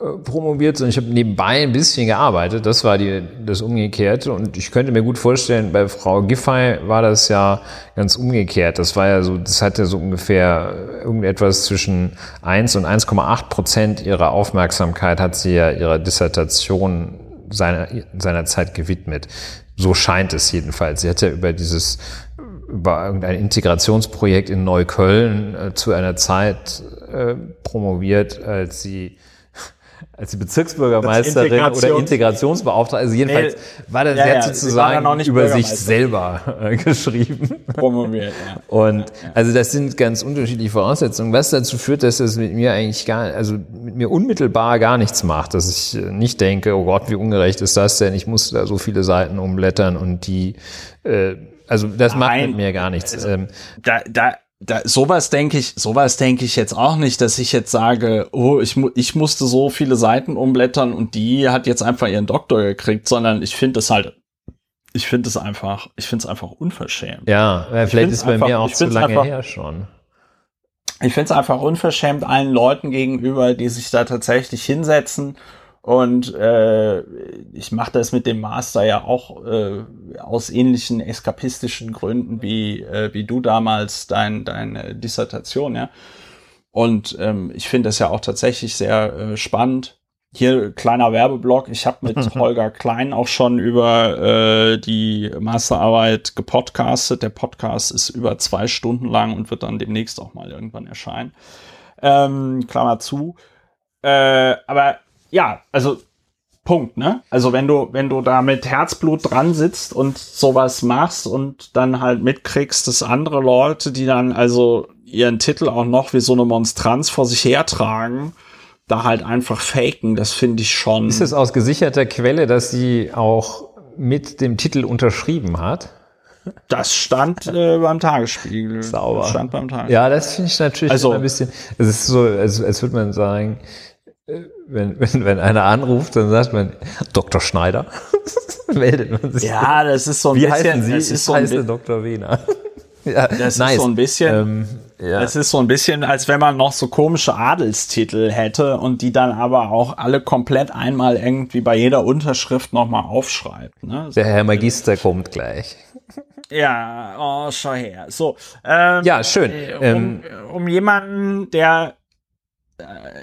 promoviert, sondern ich habe nebenbei ein bisschen gearbeitet. Das war die, das Umgekehrte. Und ich könnte mir gut vorstellen, bei Frau Giffey war das ja ganz umgekehrt. Das war ja so, das hatte so ungefähr irgendetwas zwischen 1 und 1,8 Prozent ihrer Aufmerksamkeit hat sie ja ihrer Dissertation seiner, seiner Zeit gewidmet. So scheint es jedenfalls. Sie hat ja über dieses, über irgendein Integrationsprojekt in Neukölln äh, zu einer Zeit äh, promoviert, als sie als die Bezirksbürgermeisterin Integrations- oder Integrationsbeauftragte, also jedenfalls war das Ja, ja, ja, ja sozusagen über sich selber äh, (laughs) geschrieben. Promoviert, ja. Und also das sind ganz unterschiedliche Voraussetzungen, was dazu führt, dass das mit mir eigentlich gar, also mit mir unmittelbar gar nichts macht, dass ich äh, nicht denke, oh Gott, wie ungerecht ist das denn? Ich muss da so viele Seiten umblättern und die, äh, also das macht Nein. mit mir gar nichts. Ähm, da, da, da, sowas denke ich, sowas denke ich jetzt auch nicht, dass ich jetzt sage, oh, ich, mu ich musste so viele Seiten umblättern und die hat jetzt einfach ihren Doktor gekriegt, sondern ich finde es halt, ich finde es einfach, ich finde es einfach unverschämt. ja, vielleicht ist bei einfach- mir auch zu lange einfach- her schon. Ich finde es einfach unverschämt allen Leuten gegenüber, die sich da tatsächlich hinsetzen. Und äh, ich mache das mit dem Master ja auch äh, aus ähnlichen eskapistischen Gründen wie, äh, wie du damals dein, deine Dissertation, ja. Und ähm, ich finde das ja auch tatsächlich sehr äh, spannend. Hier kleiner Werbeblock. Ich habe mit (laughs) Holger Klein auch schon über äh, die Masterarbeit gepodcastet. Der Podcast ist über zwei Stunden lang und wird dann demnächst auch mal irgendwann erscheinen. Ähm, Klammer zu. Äh, aber ja, also Punkt, ne? Also wenn du, wenn du da mit Herzblut dran sitzt und sowas machst und dann halt mitkriegst, dass andere Leute, die dann also ihren Titel auch noch wie so eine Monstranz vor sich hertragen, da halt einfach faken, das finde ich schon. Ist es aus gesicherter Quelle, dass sie auch mit dem Titel unterschrieben hat? Das stand äh, beim Tagesspiegel. Sauber. Das stand beim Tagesspiegel. Ja, das finde ich natürlich Also- ein bisschen. Es ist so, als, als würde man sagen, wenn, wenn, wenn einer anruft, dann sagt man, Dr. Schneider, (laughs) meldet man sich. Ja, das ist so ein Wie bisschen. heißen Sie? Das ist so ein, heiße Dr. Wiener. (laughs) ja, das ist so ein bisschen. Ähm, ja. Es ist so ein bisschen, als wenn man noch so komische Adelstitel hätte und die dann aber auch alle komplett einmal irgendwie bei jeder Unterschrift nochmal aufschreibt. Ne? Der Herr Magister kommt gleich. Ja, oh, schau her. So, ähm, Ja, schön. äh, Ähm, um, um jemanden, der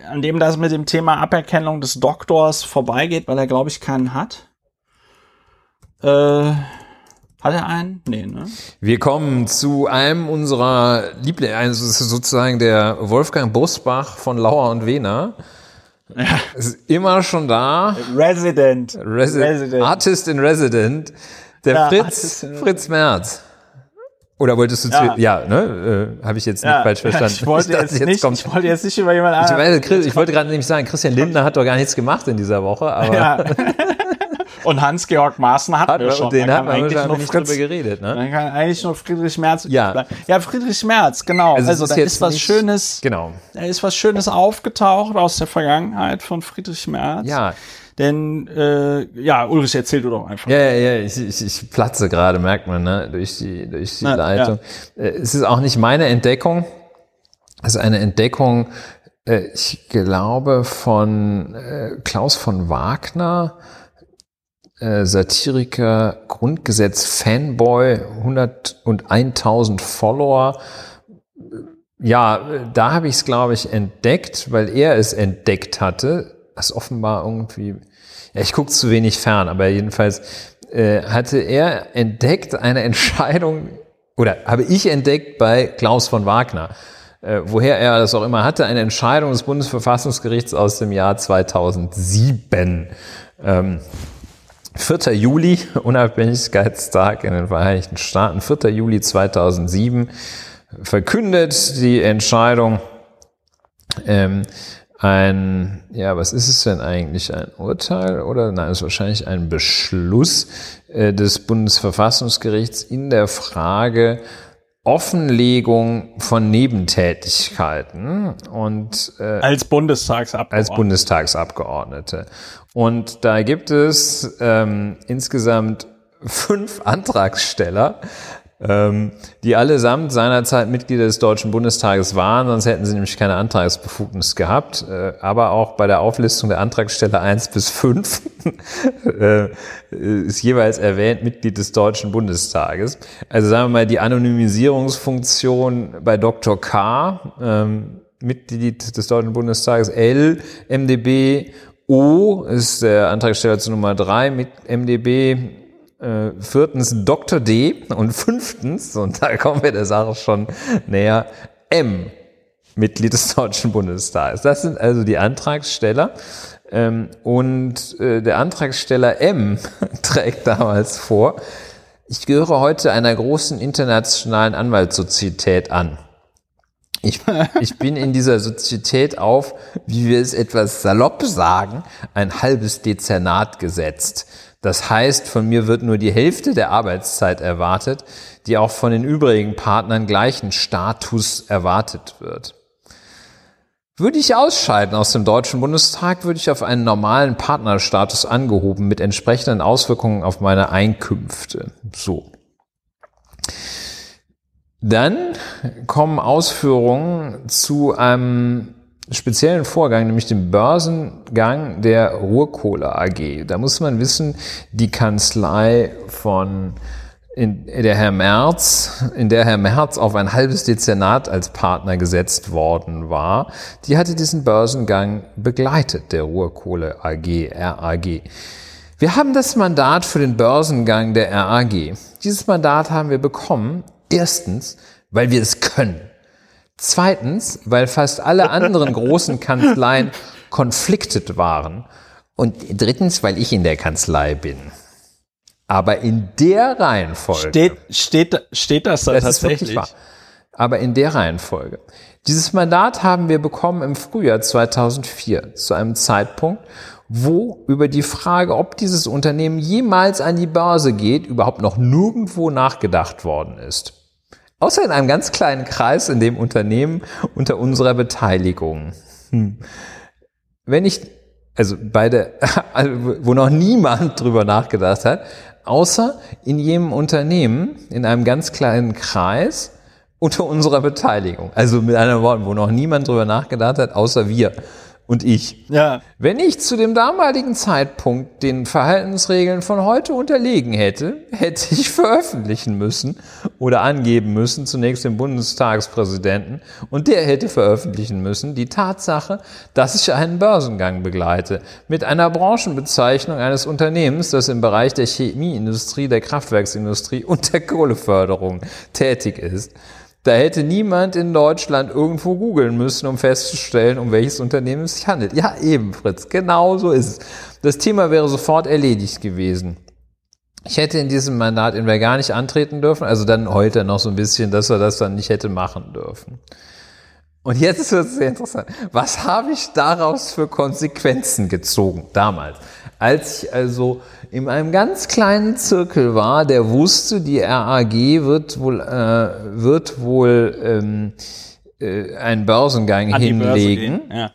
an dem das mit dem Thema Aberkennung des Doktors vorbeigeht, weil er, glaube ich, keinen hat. Äh, hat er einen? Nee, ne? Wir kommen zu einem unserer Lieblinge, also sozusagen der Wolfgang Bosbach von Lauer und Wehner. Ist immer schon da. Resident. Resi Resident. Artist in Resident. Der Ja, Fritz, Fritz Merz. Oder wolltest du Ja. zu, ja, ne, äh, habe ich jetzt nicht Ja, falsch verstanden. Ich wollte, (laughs) dachte, jetzt nicht, ich wollte jetzt nicht über jemanden ich, anderen. Chris, ich wollte gerade nämlich sagen, Christian Lindner hat doch gar nichts gemacht in dieser Woche, aber Ja. (laughs) Und Hans-Georg Maaßen hatten hat, wir schon. den man kann eigentlich nur nicht drüber Fritz, geredet, ne? dann kann eigentlich nur Friedrich Merz Ja. bleiben. Ja, Friedrich Merz, genau. Also Also, da jetzt ist was nicht- Schönes, Genau. da ist was Schönes aufgetaucht aus der Vergangenheit von Friedrich Merz. Ja, Denn, äh, ja, Ulrich, erzähl du doch einfach. Ja, ja, ja, ich, ich, ich platze gerade, merkt man, ne, durch die, durch die Ja, Leitung. Äh, Es ist auch nicht meine Entdeckung. Es ist eine Entdeckung, äh, ich glaube, von äh, Klaus von Wagner, Satiriker, Grundgesetz, Fanboy, 101.000 Follower. Ja, da habe ich es, glaube ich, entdeckt, weil er es entdeckt hatte. Das offenbar irgendwie, ja, ich gucke zu wenig fern, aber jedenfalls äh, hatte er entdeckt eine Entscheidung, oder habe ich entdeckt bei Klaus von Wagner, äh, woher er das auch immer hatte, eine Entscheidung des Bundesverfassungsgerichts aus dem Jahr 2007. Ähm, 4. Juli, (laughs) Unabhängigkeitstag in den Vereinigten Staaten, 4. Juli 2007, verkündet die Entscheidung, ähm, ein, ja, was ist es denn eigentlich? Ein Urteil oder nein, es ist wahrscheinlich ein Beschluss äh, des Bundesverfassungsgerichts in der Frage Offenlegung von Nebentätigkeiten und äh, Als Bundestagsabgeordneter. als Bundestagsabgeordnete. Und da gibt es ähm, insgesamt fünf Antragsteller, ähm, die allesamt seinerzeit Mitglieder des Deutschen Bundestages waren, sonst hätten sie nämlich keine Antragsbefugnis gehabt. Äh, aber auch bei der Auflistung der Antragsteller 1 (laughs) bis 5 äh, ist jeweils erwähnt Mitglied des Deutschen Bundestages. Also sagen wir mal, die Anonymisierungsfunktion bei Dr. K., ähm, Mitglied des Deutschen Bundestages, L, MdB, O ist der Antragsteller zu Nummer 3 mit MdB, äh, viertens Dr. D und fünftens, und da kommen wir der Sache schon näher, M, Mitglied des Deutschen Bundestages. Das sind also die Antragsteller. Ähm, und äh, der Antragsteller M (laughs) trägt damals vor, ich gehöre heute einer großen internationalen Anwaltssozietät an. Ich, ich bin in dieser Sozietät auf, wie wir es etwas salopp sagen, ein halbes Dezernat gesetzt. Das heißt, von mir wird nur die Hälfte der Arbeitszeit erwartet, die auch von den übrigen Partnern gleichen Status erwartet wird. Würde ich ausscheiden aus dem Deutschen Bundestag, würde ich auf einen normalen Partnerstatus angehoben mit entsprechenden Auswirkungen auf meine Einkünfte. So. Dann kommen Ausführungen zu einem speziellen Vorgang, nämlich dem Börsengang der Ruhrkohle AG. Da muss man wissen, die Kanzlei von in der Herr Merz, in der Herr Merz auf ein halbes Dezernat als Partner gesetzt worden war, die hatte diesen Börsengang begleitet, der Ruhrkohle AG, RAG. Wir haben das Mandat für den Börsengang der RAG. Dieses Mandat haben wir bekommen, erstens, weil wir es können. Zweitens, weil fast alle anderen großen (laughs) Kanzleien konfliktet waren. Und drittens, weil ich in der Kanzlei bin. Aber in der Reihenfolge. Steht, steht, steht das da Das ist tatsächlich? wirklich wahr. Aber in der Reihenfolge. Dieses Mandat haben wir bekommen im Frühjahr 2004, zu einem Zeitpunkt, wo über die Frage, ob dieses Unternehmen jemals an die Börse geht, überhaupt noch nirgendwo nachgedacht worden ist. Außer in einem ganz kleinen Kreis in dem Unternehmen unter unserer Beteiligung. Hm. Wenn ich, also bei der, (laughs) also wo noch niemand drüber nachgedacht hat, außer in jedem Unternehmen, in einem ganz kleinen Kreis unter unserer Beteiligung. Also mit anderen Worten, wo noch niemand drüber nachgedacht hat, außer wir und ich. Ja. Wenn ich zu dem damaligen Zeitpunkt den Verhaltensregeln von heute unterlegen hätte, hätte ich (laughs) veröffentlichen müssen oder angeben müssen, zunächst dem Bundestagspräsidenten, und der hätte veröffentlichen müssen die Tatsache, dass ich einen Börsengang begleite mit einer Branchenbezeichnung eines Unternehmens, das im Bereich der Chemieindustrie, der Kraftwerksindustrie und der Kohleförderung tätig ist. Da hätte niemand in Deutschland irgendwo googeln müssen, um festzustellen, um welches Unternehmen es sich handelt. Ja, eben, Fritz, genau so ist es. Das Thema wäre sofort erledigt gewesen. Ich hätte in diesem Mandat entweder gar nicht antreten dürfen, also dann heute noch so ein bisschen, dass er das dann nicht hätte machen dürfen. Und jetzt wird es sehr interessant. Was habe ich daraus für Konsequenzen gezogen damals? Als ich also in einem ganz kleinen Zirkel war, der wusste, die RAG wird wohl, äh, wird wohl ähm, äh, einen Börsengang An Börse hinlegen. gehen, Ja.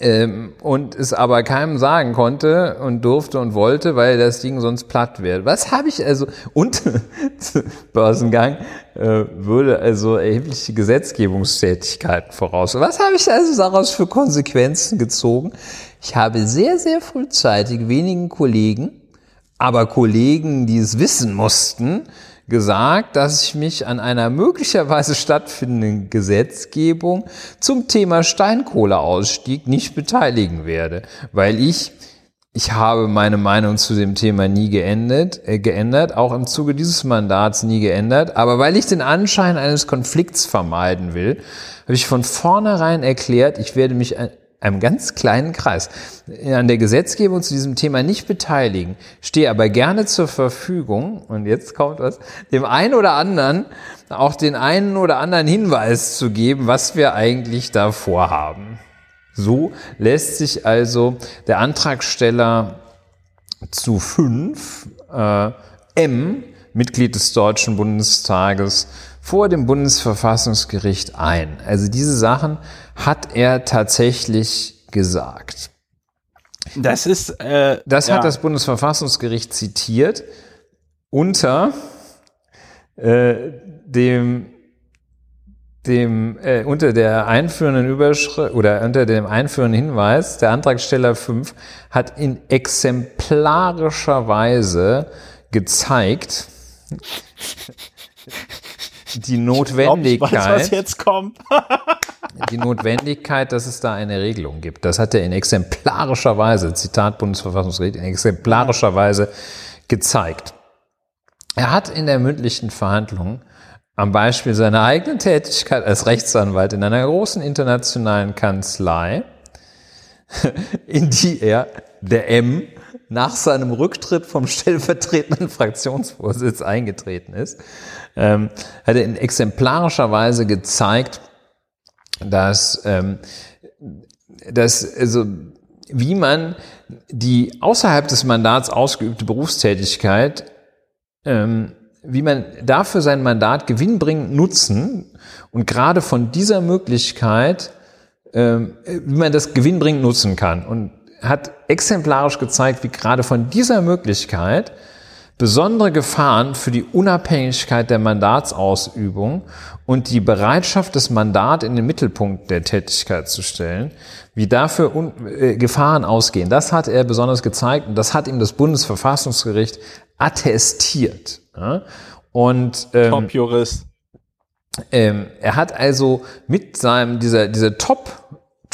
Ähm, und es aber keinem sagen konnte und durfte und wollte, weil das Ding sonst platt wird. Was habe ich also, und (laughs) Börsengang äh, würde also erhebliche Gesetzgebungstätigkeiten voraus. Was habe ich also daraus für Konsequenzen gezogen? Ich habe sehr, sehr frühzeitig wenigen Kollegen, aber Kollegen, die es wissen mussten, gesagt, dass ich mich an einer möglicherweise stattfindenden Gesetzgebung zum Thema Steinkohleausstieg nicht beteiligen werde, weil ich ich habe meine Meinung zu dem Thema nie geändert, äh, geändert, auch im Zuge dieses Mandats nie geändert. Aber weil ich den Anschein eines Konflikts vermeiden will, habe ich von vornherein erklärt, ich werde mich einem ganz kleinen Kreis an der Gesetzgebung zu diesem Thema nicht beteiligen, stehe aber gerne zur Verfügung, und jetzt kommt was, dem einen oder anderen auch den einen oder anderen Hinweis zu geben, was wir eigentlich da vorhaben. So lässt sich also der Antragsteller zu fünf äh, M, Mitglied des Deutschen Bundestages, vor dem Bundesverfassungsgericht ein. Also diese Sachen hat er tatsächlich gesagt. Das ist, äh, Das ja. hat das Bundesverfassungsgericht zitiert unter äh, dem dem äh, unter der einführenden Überschrift oder unter dem einführenden Hinweis, der Antragsteller 5 hat in exemplarischer Weise gezeigt, die Ich weiß, Notwendigkeit, was jetzt kommt. (laughs) die Notwendigkeit, dass es da eine Regelung gibt. Das hat er in exemplarischer Weise, Zitat Bundesverfassungsgericht, in exemplarischer Weise gezeigt. Er hat in der mündlichen Verhandlung am Beispiel seiner eigenen Tätigkeit als Rechtsanwalt in einer großen internationalen Kanzlei, (laughs) in die er, der M, nach seinem Rücktritt vom stellvertretenden Fraktionsvorsitz eingetreten ist, ähm, hat er in exemplarischer Weise gezeigt, dass, ähm, dass also, wie man die außerhalb des Mandats ausgeübte Berufstätigkeit ähm, wie man dafür sein Mandat gewinnbringend nutzen und gerade von dieser Möglichkeit, ähm, wie man das gewinnbringend nutzen kann. Und hat exemplarisch gezeigt, wie gerade von dieser Möglichkeit besondere Gefahren für die Unabhängigkeit der Mandatsausübung und die Bereitschaft, das Mandat in den Mittelpunkt der Tätigkeit zu stellen, wie dafür un äh, Gefahren ausgehen. Das hat er besonders gezeigt und das hat ihm das Bundesverfassungsgericht attestiert. Ja? Und ähm, Top-Jurist. ähm, er hat also mit seinem, dieser, dieser Top,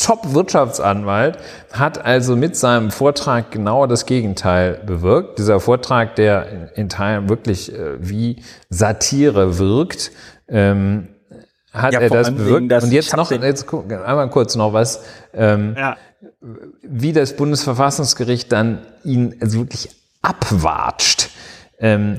Top-Wirtschaftsanwalt hat also mit seinem Vortrag genau das Gegenteil bewirkt. Dieser Vortrag, der in, Teilen wirklich äh, wie Satire wirkt, ähm, hat Ja, er das bewirkt. dass- Und jetzt noch, jetzt guck- einmal kurz noch was. Ähm, Ja. wie das Bundesverfassungsgericht dann ihn also wirklich abwatscht. Ähm,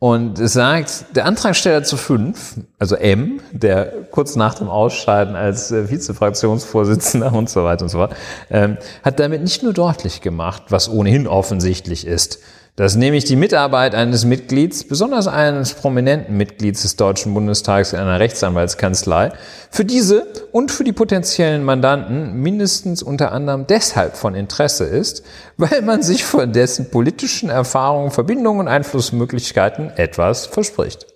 und es sagt, der Antragsteller zu fünf, also M, der kurz nach dem Ausscheiden als äh, Vizefraktionsvorsitzender (laughs) und so weiter und so fort, ähm, hat damit nicht nur deutlich gemacht, was ohnehin offensichtlich ist, dass nämlich die Mitarbeit eines Mitglieds, besonders eines prominenten Mitglieds des Deutschen Bundestags in einer Rechtsanwaltskanzlei, für diese und für die potenziellen Mandanten mindestens unter anderem deshalb von Interesse ist, weil man sich von dessen politischen Erfahrungen, Verbindungen und Einflussmöglichkeiten etwas verspricht.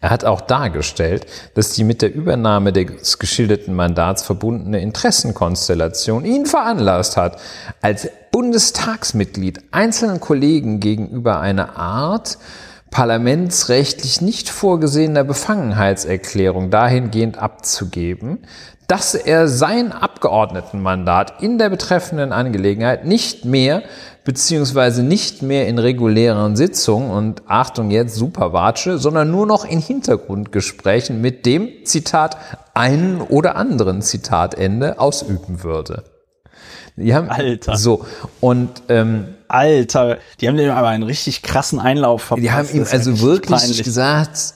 Er hat auch dargestellt, dass die mit der Übernahme des geschilderten Mandats verbundene Interessenkonstellation ihn veranlasst hat, als Bundestagsmitglied einzelnen Kollegen gegenüber eine Art parlamentsrechtlich nicht vorgesehener Befangenheitserklärung dahingehend abzugeben, dass er sein Abgeordnetenmandat in der betreffenden Angelegenheit nicht mehr beziehungsweise nicht mehr in regulären Sitzungen und Achtung jetzt Superwatsche, sondern nur noch in Hintergrundgesprächen mit dem Zitat einen oder anderen Zitatende ausüben würde. Die haben, Alter. So. Und, ähm, Alter, die haben dem aber einen richtig krassen Einlauf verpasst. Die haben ihm also wirklich peinlich. gesagt,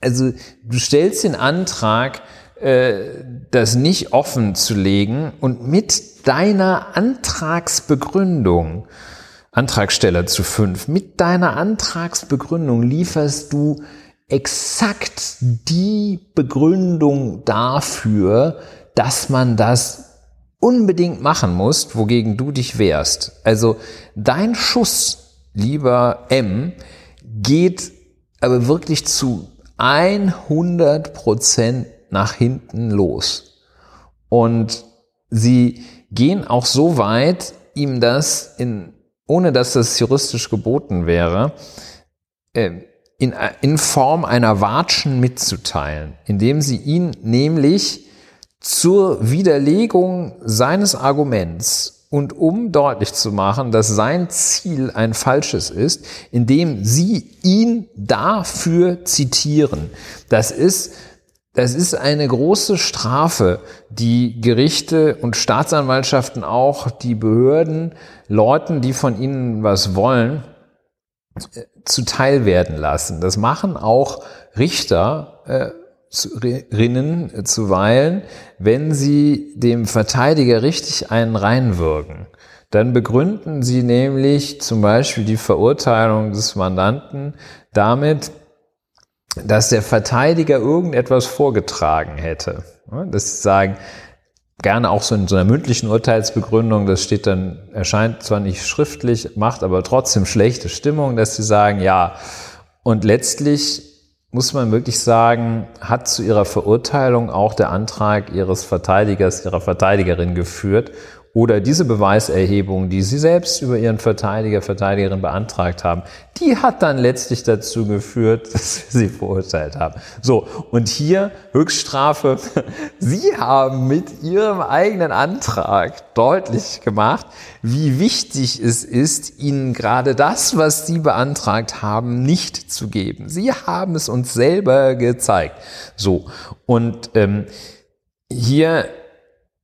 also du stellst den Antrag, äh, das nicht offen zu legen und mit deiner Antragsbegründung, Antragsteller zu fünf, mit deiner Antragsbegründung lieferst du exakt die Begründung dafür, dass man das unbedingt machen muss, wogegen du dich wehrst. Also dein Schuss, lieber M, geht aber wirklich zu 100 Prozent nach hinten los. Und sie gehen auch so weit, ihm das in, ohne dass das juristisch geboten wäre, äh, in, in Form einer Watschen mitzuteilen, indem sie ihn nämlich zur Widerlegung seines Arguments und um deutlich zu machen, dass sein Ziel ein falsches ist, indem sie ihn dafür zitieren. Das ist das ist eine große Strafe, die Gerichte und Staatsanwaltschaften auch, die Behörden, Leuten, die von ihnen was wollen, äh, zuteil werden lassen. Das machen auch Richter, zu- Rinnen äh, zuweilen, wenn sie dem Verteidiger richtig einen reinwirken. Dann begründen sie nämlich zum Beispiel die Verurteilung des Mandanten damit, dass der Verteidiger irgendetwas vorgetragen hätte. Ja, Dass sie sagen, gerne auch so in so einer mündlichen Urteilsbegründung, das steht dann, erscheint zwar nicht schriftlich, macht aber trotzdem schlechte Stimmung, dass sie sagen, ja, und letztlich muss man wirklich sagen, hat zu ihrer Verurteilung auch der Antrag ihres Verteidigers, ihrer Verteidigerin geführt oder diese Beweiserhebung, die sie selbst über ihren Verteidiger, Verteidigerin beantragt haben, die hat dann letztlich dazu geführt, (laughs) dass wir sie verurteilt haben. So, und hier Höchststrafe. (laughs) Sie haben mit Ihrem eigenen Antrag deutlich gemacht, wie wichtig es ist, Ihnen gerade das, was Sie beantragt haben, nicht zu geben. Sie haben es uns selber gezeigt. So, und ähm, hier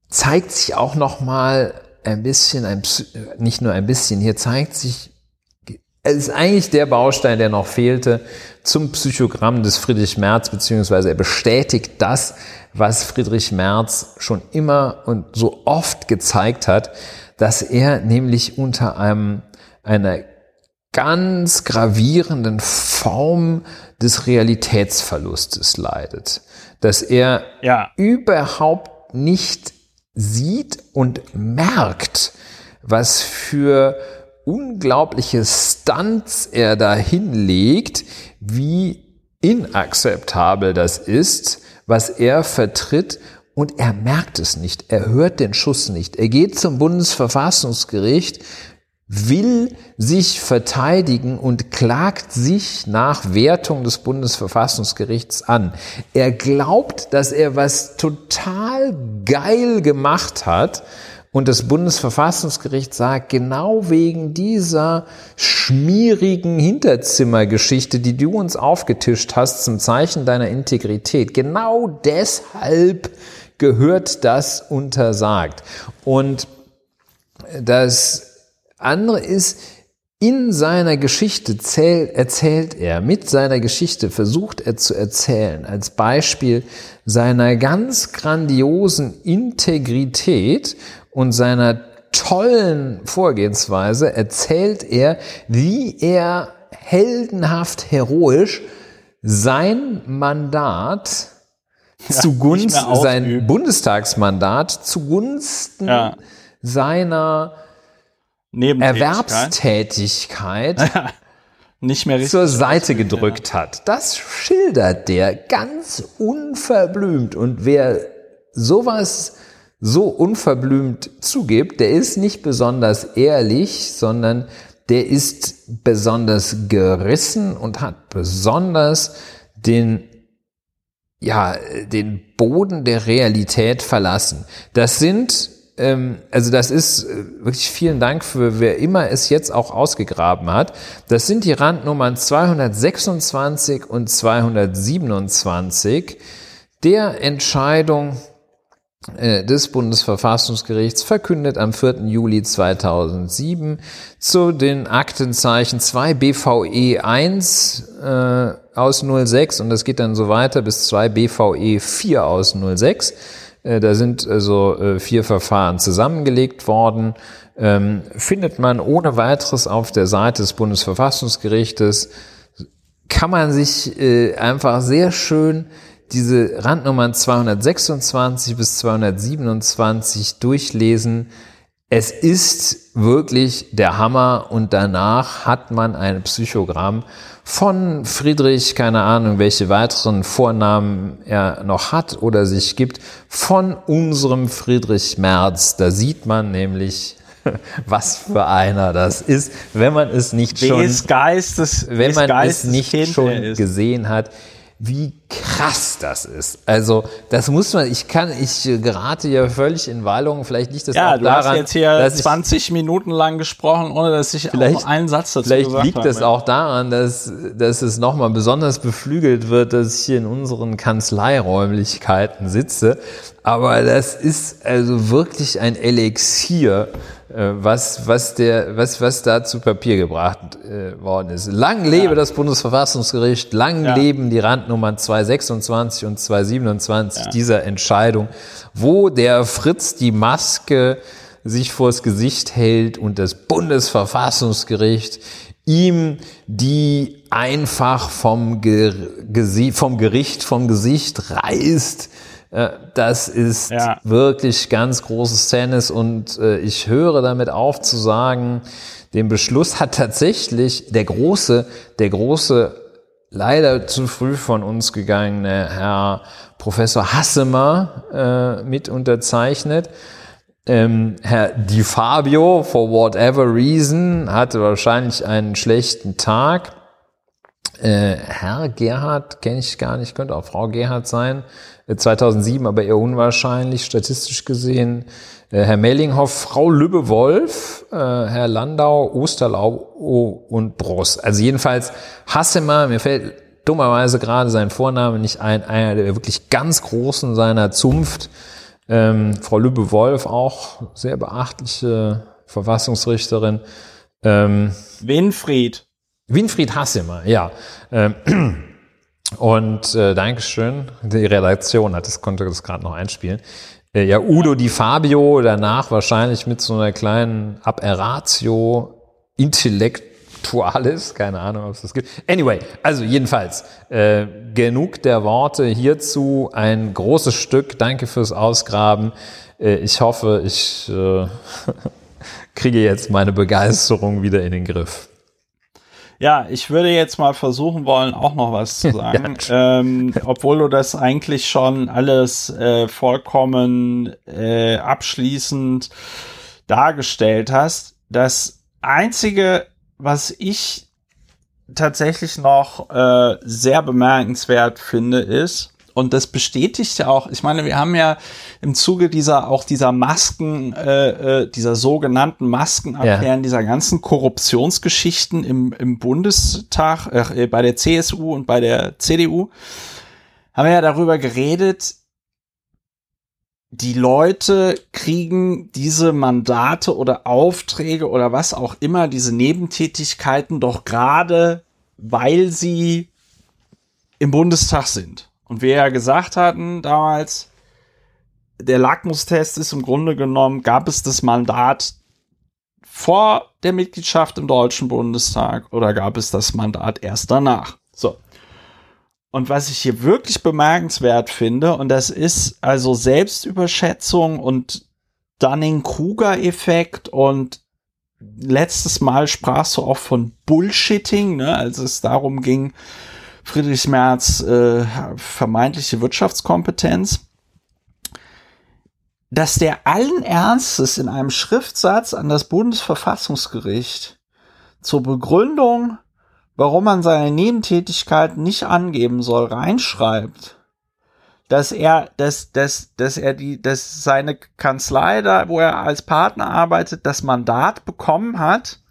zeigt sich auch noch mal ein bisschen, ein, Psy- nicht nur ein bisschen, hier zeigt sich, es ist eigentlich der Baustein, der noch fehlte zum Psychogramm des Friedrich Merz, beziehungsweise er bestätigt das, was Friedrich Merz schon immer und so oft gezeigt hat, dass er nämlich unter einem, einer ganz gravierenden Form des Realitätsverlustes leidet. Dass er Ja. überhaupt nicht sieht und merkt, was für unglaubliche Stunts er da hinlegt, wie inakzeptabel das ist, was er vertritt und er merkt es nicht, er hört den Schuss nicht. Er geht zum Bundesverfassungsgericht, will sich verteidigen und klagt sich nach Wertung des Bundesverfassungsgerichts an. Er glaubt, dass er was total geil gemacht hat und das Bundesverfassungsgericht sagt, genau wegen dieser schmierigen Hinterzimmergeschichte, die du uns aufgetischt hast zum Zeichen deiner Integrität, genau deshalb gehört das untersagt. Und das andere ist, in seiner Geschichte zählt, erzählt er, mit seiner Geschichte versucht er zu erzählen, als Beispiel seiner ganz grandiosen Integrität und seiner tollen Vorgehensweise, erzählt er, wie er heldenhaft, heroisch sein Mandat zugunsten, nicht mehr sein. Bundestagsmandat zugunsten Ja. seiner. Erwerbstätigkeit (laughs) Nicht mehr zur Seite gedrückt hat. Das schildert der ganz unverblümt. Und wer sowas so unverblümt zugibt, der ist nicht besonders ehrlich, sondern der ist besonders gerissen und hat besonders den ja, den Boden der Realität verlassen. Das sind, also das ist äh, wirklich vielen Dank für wer immer es jetzt auch ausgegraben hat. Das sind die Randnummern 226 und 227 der Entscheidung äh, des Bundesverfassungsgerichts verkündet am 4. Juli 2007 zu den Aktenzeichen 2 BVE 1 äh, aus 06 und das geht dann so weiter bis 2 BVE 4 aus 06. Äh, da sind also vier Verfahren zusammengelegt worden. Ähm, findet man ohne weiteres auf der Seite des Bundesverfassungsgerichtes, kann man sich einfach sehr schön diese Randnummern 226 bis 227 durchlesen. Es ist wirklich der Hammer und danach hat man ein Psychogramm von Friedrich, keine Ahnung, welche weiteren Vornamen er noch hat oder sich gibt, von unserem Friedrich Merz. Da sieht man nämlich, (laughs) was für einer das ist, wenn man es nicht schon, Geistes, wenn man es nicht schon gesehen hat wie krass das ist. Also, das muss man, ich kann, ich gerate ja völlig in Wallung, vielleicht liegt das ja, auch du daran, hast jetzt hier 20 Minuten lang gesprochen, ohne dass ich auch einen Satz dazu vielleicht gesagt liegt habe. das auch daran, dass, dass es nochmal besonders beflügelt wird, dass ich hier in unseren Kanzleiräumlichkeiten sitze. Aber das ist also wirklich ein Elixier, äh, was, was, der, was, was da zu Papier gebracht äh, worden ist. Lang lebe Ja. das Bundesverfassungsgericht, lang Ja. leben die Randnummern 226 und 227 Ja. dieser Entscheidung, wo der Fritz die Maske sich vors Gesicht hält und das Bundesverfassungsgericht ihm die einfach vom, Ger vom Gericht, vom Gesicht reißt. Äh, Das ist Ja. wirklich ganz großes Tennis und äh, ich höre damit auf zu sagen, den Beschluss hat tatsächlich der große, der große, leider zu früh von uns gegangene Herr Professor Hassemer äh, mit unterzeichnet. Ähm, Herr Di Fabio, for whatever reason, hatte wahrscheinlich einen schlechten Tag. Äh, Herr Gerhard kenne ich gar nicht, könnte auch Frau Gerhard sein. Äh, 2007, aber eher unwahrscheinlich, statistisch gesehen. Äh, Herr Mellinghoff, Frau Lübbe-Wolf, äh, Herr Landau, Osterlau und Bross. Also jedenfalls Hassemer, mir fällt dummerweise gerade sein Vorname nicht ein, einer der wirklich ganz Großen seiner Zunft. Ähm, Frau Lübbe-Wolf auch sehr beachtliche Verfassungsrichterin. Ähm, Winfried. Winfried Hassemer, ja. Ähm, (clears throat) und äh, Dankeschön. Die Redaktion hat das, konnte das gerade noch einspielen. Äh, ja, Udo Di Fabio, danach wahrscheinlich mit so einer kleinen Aberratio Intellectualis, keine Ahnung, ob es das gibt. Anyway, also jedenfalls, äh, genug der Worte hierzu. Ein großes Stück. Danke fürs Ausgraben. Äh, ich hoffe, ich äh, (laughs) kriege jetzt meine Begeisterung wieder in den Griff. Ja, ich würde jetzt mal versuchen wollen, auch noch was zu (laughs) sagen. ähm, obwohl du das eigentlich schon alles äh, vollkommen äh, abschließend dargestellt hast. Das Einzige, was ich tatsächlich noch äh, sehr bemerkenswert finde, ist, und das bestätigt ja auch, ich meine, wir haben ja im Zuge dieser, auch dieser Masken, äh, äh, dieser sogenannten Maskenaffären, Ja. dieser ganzen Korruptionsgeschichten im, im Bundestag, äh, bei der CSU und bei der CDU, haben wir ja darüber geredet, die Leute kriegen diese Mandate oder Aufträge oder was auch immer, diese Nebentätigkeiten doch gerade, weil sie im Bundestag sind. Und wir ja gesagt hatten damals, der Lackmustest ist im Grunde genommen, gab es das Mandat vor der Mitgliedschaft im Deutschen Bundestag oder gab es das Mandat erst danach? So. Und was ich hier wirklich bemerkenswert finde, und das ist also Selbstüberschätzung und Dunning-Kruger-Effekt und letztes Mal sprachst du auch von Bullshitting, ne, als es darum ging, Friedrich Merz äh, vermeintliche Wirtschaftskompetenz, dass der allen Ernstes in einem Schriftsatz an das Bundesverfassungsgericht zur Begründung, warum man seine Nebentätigkeiten nicht angeben soll, reinschreibt, dass er, dass, dass, dass er die, dass seine Kanzlei da, wo er als Partner arbeitet, das Mandat bekommen hat,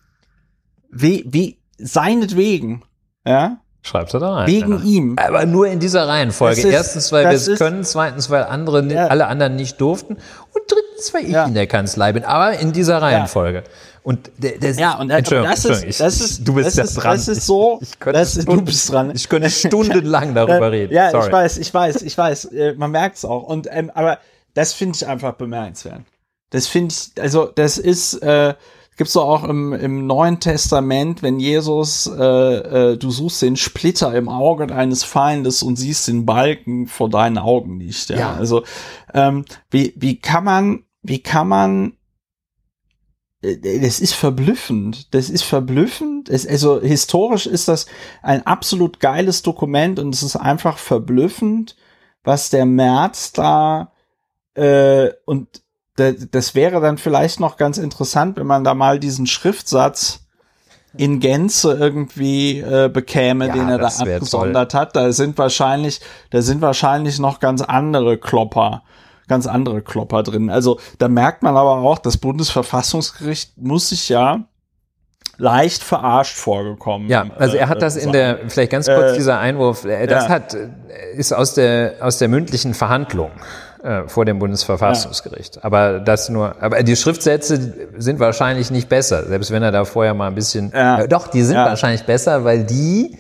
wie, wie, seinetwegen, ja, Schreibst du da rein. Wegen ja. ihm. Aber nur in dieser Reihenfolge. Das ist- Erstens, weil wir das es ist- können, zweitens, weil andere, Ja. alle anderen nicht durften und drittens, weil ich Ja. in der Kanzlei bin. Aber in dieser Reihenfolge. Und der, der Ja, und Entschuldigung, das ist, Entschuldigung, das ich- ist, du bist das ist, dran. Das ist so, Ich, ich könnte das ist, du bist dran. Ich könnte stundenlang darüber reden. Ja, Sorry. ich weiß, ich weiß, ich weiß. Äh, Man merkt es auch. Und ähm, aber das finde ich einfach bemerkenswert. Das finde ich, also das ist, äh, gibt's so auch im, im Neuen Testament, wenn Jesus, äh, äh, du suchst den Splitter im Auge deines Feindes und siehst den Balken vor deinen Augen nicht. Ja, Ja. also ähm, wie wie kann man, wie kann man äh, das ist verblüffend. Das ist verblüffend. Es, also historisch ist das ein absolut geiles Dokument und es ist einfach verblüffend, was der März da äh, und das wäre dann vielleicht noch ganz interessant, wenn man da mal diesen Schriftsatz in Gänze irgendwie äh, bekäme, Ja, den er da abgesondert hat. Da sind wahrscheinlich, da sind wahrscheinlich noch ganz andere Klopper, ganz andere Klopper drin. Also da merkt man aber auch, das Bundesverfassungsgericht muss sich ja leicht verarscht vorgekommen. Ja, also er hat das in der, vielleicht ganz kurz Äh, dieser Einwurf, äh, das ja. hat, äh, ist aus der, aus der mündlichen Verhandlung äh, vor dem Bundesverfassungsgericht. Aber das nur, aber die Schriftsätze sind wahrscheinlich nicht besser, selbst wenn er da vorher mal ein bisschen, Ja. äh, doch, die sind Ja. wahrscheinlich besser, weil die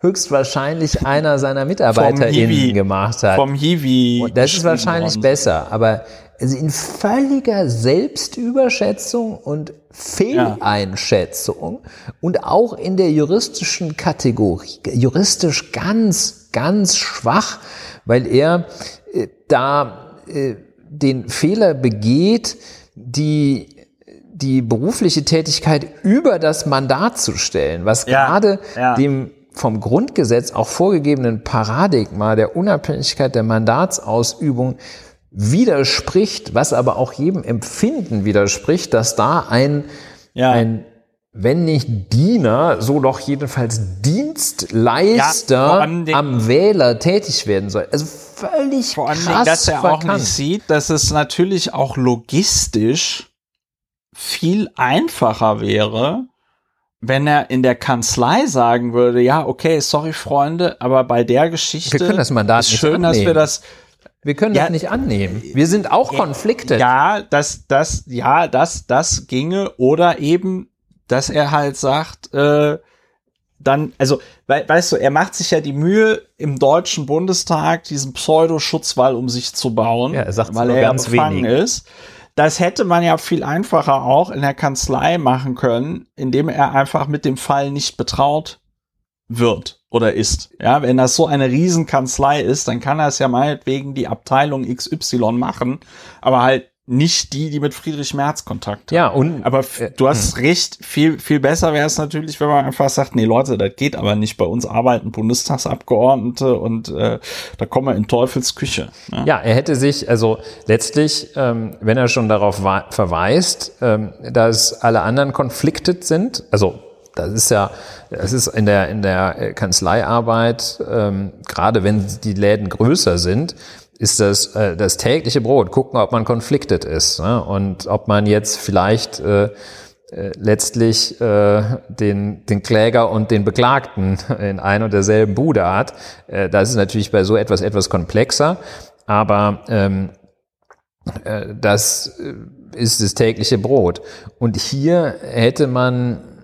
höchstwahrscheinlich einer seiner. MitarbeiterInnen gemacht hat. vom Hiwi. Und das ist wahrscheinlich worden. besser, aber also in völliger Selbstüberschätzung und Fehleinschätzung und auch in der juristischen Kategorie, juristisch ganz, ganz schwach, weil er da äh, den Fehler begeht, die die berufliche Tätigkeit über das Mandat zu stellen, was Ja, gerade ja. dem vom Grundgesetz auch vorgegebenen Paradigma der Unabhängigkeit der Mandatsausübung widerspricht, was aber auch jedem Empfinden widerspricht, dass da ein, Ja. ein wenn nicht Diener, so doch jedenfalls Ja, vor Dienstleister Dingen- am Wähler tätig werden soll. Also völlig Vor allem, krass dass er auch verkannt. nicht sieht, dass es natürlich auch logistisch viel einfacher wäre, wenn er in der Kanzlei sagen würde, ja, okay, sorry Freunde, aber bei der Geschichte Wir können das Mandat ist nicht schön, dass wir annehmen. das Wir können Ja, das nicht annehmen. Wir sind auch Konflikte. Ja, das, das, ja, das, das ginge. Oder eben, dass er halt sagt, äh, dann, also, we, weißt du, er macht sich ja die Mühe, im Deutschen Bundestag diesen Pseudoschutzwall um sich zu bauen, Ja, er sagt weil er ganz befangen wenig. ist. Das hätte man ja viel einfacher auch in der Kanzlei machen können, indem er einfach mit dem Fall nicht betraut wird oder ist. Ja, wenn das so eine Riesenkanzlei ist, dann kann er es ja meinetwegen die Abteilung XY machen, aber halt nicht die, die mit Friedrich Merz Kontakt hat. Ja, und Aber Äh, du hast recht, viel, viel besser wäre es natürlich, wenn man einfach sagt, nee Leute, das geht aber nicht. Bei uns arbeiten Bundestagsabgeordnete und äh, da kommen wir in Teufels Küche. ne? Ja, er hätte sich, also letztlich, ähm, wenn er schon darauf verweist, ähm, dass alle anderen conflicted sind, also das ist ja, das ist in der, in der äh, Kanzleiarbeit, ähm, gerade wenn die Läden größer sind, ist das äh, das tägliche Brot. Gucken, ob man conflicted ist ne? und ob man jetzt vielleicht äh, äh, letztlich äh, den, den Kläger und den Beklagten (laughs) in ein und derselben Bude hat. Äh, das ist natürlich bei so etwas etwas komplexer, aber ähm, äh, das äh, ist das tägliche Brot. Und hier hätte man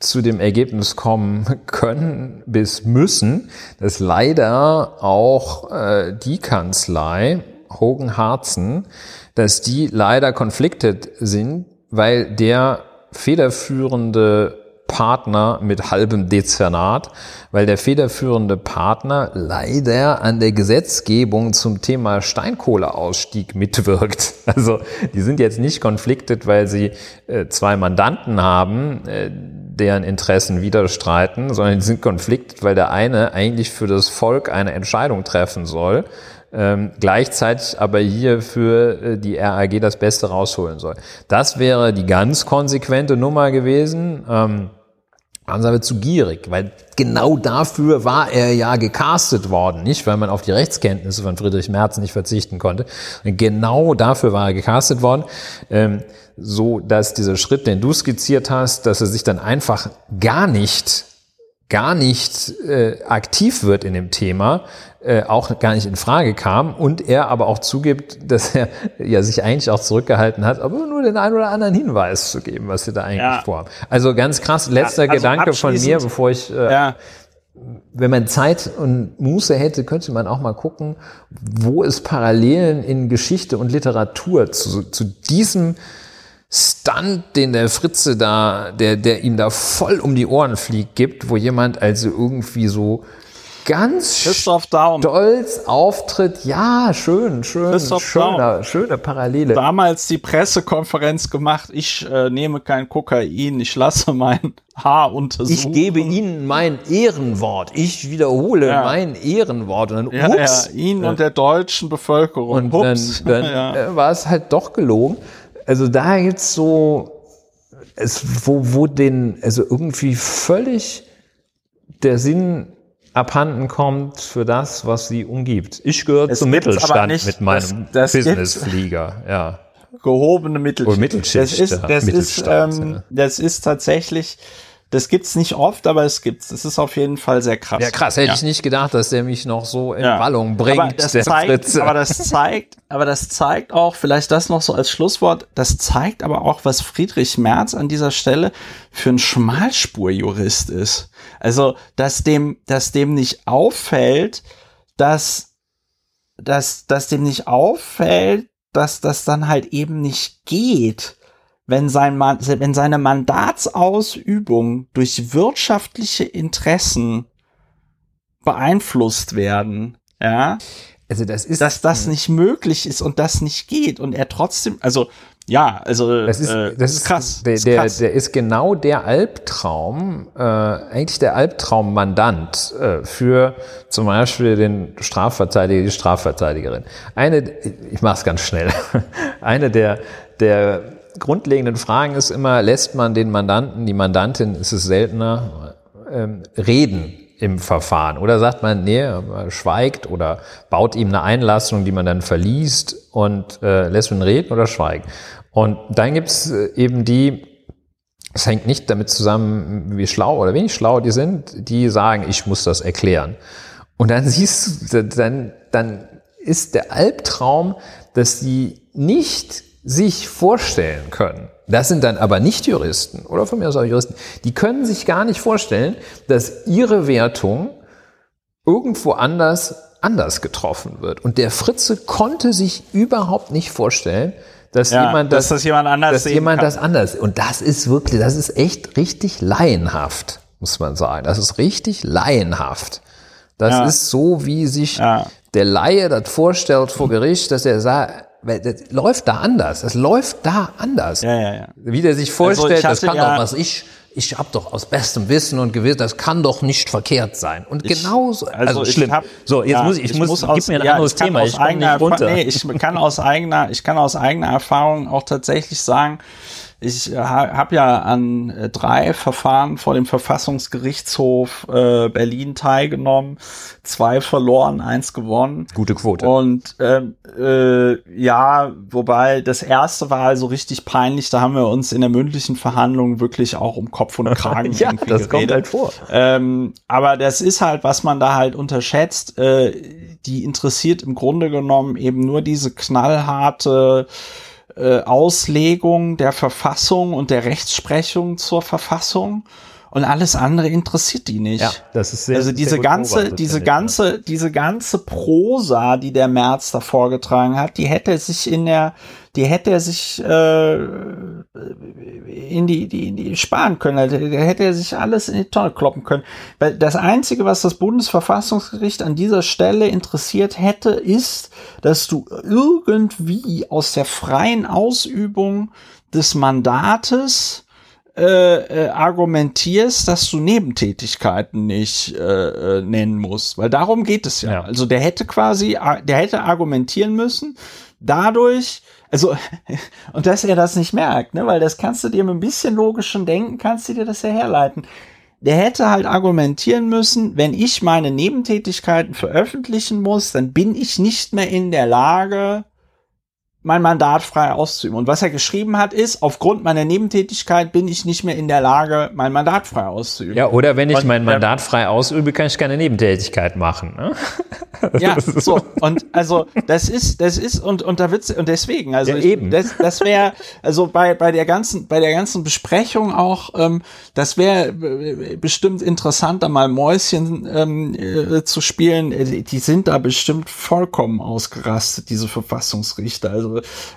zu dem Ergebnis kommen (laughs) können bis müssen, dass leider auch äh, die Kanzlei Hogan Harzen, dass die leider conflicted sind, weil der federführende Partner mit halbem Dezernat, weil der federführende Partner leider an der Gesetzgebung zum Thema Steinkohleausstieg mitwirkt. (laughs) Also die sind jetzt nicht conflicted, weil sie äh, zwei Mandanten haben, äh, deren Interessen widerstreiten, sondern die sind conflicted, weil der eine eigentlich für das Volk eine Entscheidung treffen soll, ähm, gleichzeitig aber hier für äh, die RAG das Beste rausholen soll. Das wäre die ganz konsequente Nummer gewesen. Ähm, waren sie aber zu gierig, weil genau dafür war er ja gecastet worden, nicht weil man auf die Rechtskenntnisse von Friedrich Merz nicht verzichten konnte. Und genau dafür war er gecastet worden, ähm, so dass dieser Schritt, den du skizziert hast, dass er sich dann einfach gar nicht gar nicht äh, aktiv wird in dem Thema, äh, auch gar nicht in Frage kam und er aber auch zugibt, dass er ja sich eigentlich auch zurückgehalten hat, aber nur den einen oder anderen Hinweis zu geben, was sie da eigentlich ja. vorhaben. Also ganz krass, letzter ja, also Gedanke von mir, bevor ich äh, ja. wenn man Zeit und Muße hätte, könnte man auch mal gucken, wo es Parallelen in Geschichte und Literatur zu, zu diesem Stunt, den der Fritze da, der, der ihm da voll um die Ohren fliegt, gibt, wo jemand also irgendwie so ganz Christoph Daum. stolz auftritt. Ja, schön, schön, Christoph schöner, schöne Parallele. Damals die Pressekonferenz gemacht, ich äh, nehme kein Kokain, ich lasse mein Haar untersuchen. Ich gebe Ihnen mein Ehrenwort. Ich wiederhole ja. mein Ehrenwort. Und dann, ja, ups, ja, Ihnen und der deutschen Bevölkerung. Und ups. dann, dann (laughs) ja. war es halt doch gelogen also da gibt's so, es, wo, wo den, also irgendwie völlig der Sinn abhanden kommt für das, was sie umgibt. Ich gehöre zum Mittelstand nicht, mit meinem Businessflieger, ja. Gehobene Mittelschicht. Oder Mittelschicht. Das ist, das ist, ähm, ja. das ist tatsächlich, das gibt's nicht oft, aber es gibt's. Das ist auf jeden Fall sehr krass. Ja, krass. Hätte ja. ich nicht gedacht, dass der mich noch so in ja. Wallung bringt. Aber das, zeigt, aber das zeigt, aber das zeigt auch, vielleicht das noch so als Schlusswort, das zeigt aber auch, was Friedrich Merz an dieser Stelle für ein Schmalspurjurist ist. Also, dass dem, dass dem nicht auffällt, dass, dass, dass dem nicht auffällt, dass das dann halt eben nicht geht wenn, sein wenn seine Mandatsausübung durch wirtschaftliche Interessen beeinflusst werden, ja, also das ist, dass das nicht möglich ist und das nicht geht und er trotzdem, also ja, also das ist, äh, das ist krass. Der, der, krass. der ist genau der Albtraum, äh, eigentlich der Albtraummandant äh, für zum Beispiel den Strafverteidiger, die Strafverteidigerin. Eine, ich mache es ganz schnell, (laughs) eine der der grundlegenden Fragen ist immer, lässt man den Mandanten, die Mandantin, ist es seltener, ähm, reden im Verfahren? Oder sagt man, nee, schweigt oder baut ihm eine Einlassung, die man dann verliest und äh, lässt man reden oder schweigt? Und dann gibt's äh, eben die, es hängt nicht damit zusammen, wie schlau oder wenig schlau die sind, die sagen, ich muss das erklären. Und dann siehst du, dann, dann ist der Albtraum, dass sie nicht sich vorstellen können, das sind dann aber nicht Juristen oder von mir aus auch Juristen, die können sich gar nicht vorstellen, dass ihre Wertung irgendwo anders anders getroffen wird. Und der Fritze konnte sich überhaupt nicht vorstellen, dass ja, jemand das, dass das jemand anders dass jemand kann. das anders. Und das ist wirklich, das ist echt richtig laienhaft, muss man sagen. Das ist richtig laienhaft. Das ja. ist so, wie sich ja. der Laie das vorstellt vor Gericht, dass er sagt, weil das läuft da anders. Es läuft da anders. Ja, ja, ja. Wie der sich vorstellt, also das kann ja, doch was ich, ich habe doch aus bestem Wissen und Gewissen, das kann doch nicht verkehrt sein. Und genauso, also, also schlimm. Hab, so, jetzt ja, muss ich, ich, ich muss, aus, gib mir ein ja, anderes Thema, ich komme nicht runter. Nee, ich kann aus eigener, ich kann aus eigener Erfahrung auch tatsächlich sagen, ich äh, habe ja an äh, drei Verfahren vor dem Verfassungsgerichtshof äh, Berlin teilgenommen, zwei verloren, eins gewonnen. Gute Quote. Und ähm, äh, ja, wobei das erste war also richtig peinlich. Da haben wir uns in der mündlichen Verhandlung wirklich auch um Kopf und Kragen (laughs) ja, das geredet. kommt halt vor. Ähm, aber das ist halt, was man da halt unterschätzt. Äh, die interessiert im Grunde genommen eben nur diese knallharte äh, Auslegung der Verfassung und der Rechtsprechung zur Verfassung und alles andere interessiert die nicht. Ja, das ist sehr, also diese sehr ganze, diese ganze, ja. diese ganze Prosa, die der März da vorgetragen hat, die hätte sich in der, die hätte er sich äh, in die, die, in die sparen können. Also, da hätte er sich alles in die Tonne kloppen können. Weil das einzige, was das Bundesverfassungsgericht an dieser Stelle interessiert hätte, ist, dass du irgendwie aus der freien Ausübung des Mandates äh, äh, argumentierst, dass du Nebentätigkeiten nicht äh, äh, nennen musst, weil darum geht es ja. ja. Also der hätte quasi, der hätte argumentieren müssen, dadurch, also (laughs) und dass er das nicht merkt, ne, weil das kannst du dir mit ein bisschen logischem Denken kannst du dir das ja herleiten. Der hätte halt argumentieren müssen, wenn ich meine Nebentätigkeiten veröffentlichen muss, dann bin ich nicht mehr in der Lage, mein Mandat frei auszuüben. Und was er geschrieben hat, ist, aufgrund meiner Nebentätigkeit bin ich nicht mehr in der Lage, mein Mandat frei auszuüben. Ja, oder wenn ich Und mein Mandat frei ausübe, kann ich keine Nebentätigkeit machen. Ne? Ja, (laughs) so und also das ist das ist und und da wird's und deswegen also Ja, ich, eben. das das wäre also bei bei der ganzen bei der ganzen Besprechung auch ähm, das wäre äh, bestimmt interessant da mal Mäuschen ähm, äh, zu spielen Äh, die sind da bestimmt vollkommen ausgerastet diese Verfassungsrichter also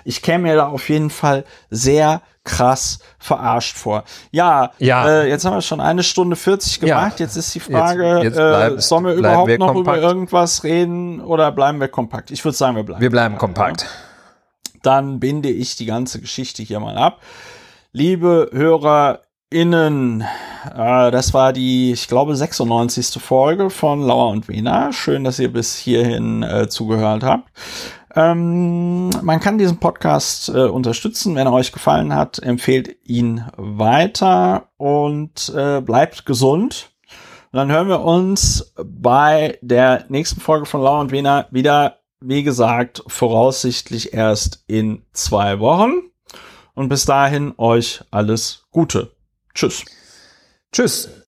ich käme mir da auf jeden Fall sehr krass verarscht vor. Ja, Ja. Äh, jetzt haben wir schon eine Stunde 40 Ja. gemacht. Jetzt ist die Frage, jetzt bleib- äh, sollen wir überhaupt wir noch kompakt. über irgendwas reden oder bleiben wir kompakt? Ich würde sagen, wir bleiben. Wir bleiben kompakt. Dann binde ich die ganze Geschichte hier mal ab. Liebe HörerInnen, äh, das war die, ich glaube, 96. Folge von Lauer und Wena. Schön, dass ihr bis hierhin äh, zugehört habt. Ähm, man kann diesen Podcast äh, unterstützen, wenn er euch gefallen hat. Empfehlt ihn weiter und äh, bleibt gesund. Und dann hören wir uns bei der nächsten Folge von Lau und Wiener wieder, wie gesagt, voraussichtlich erst in zwei Wochen. Und bis dahin euch alles Gute. Tschüss. Tschüss.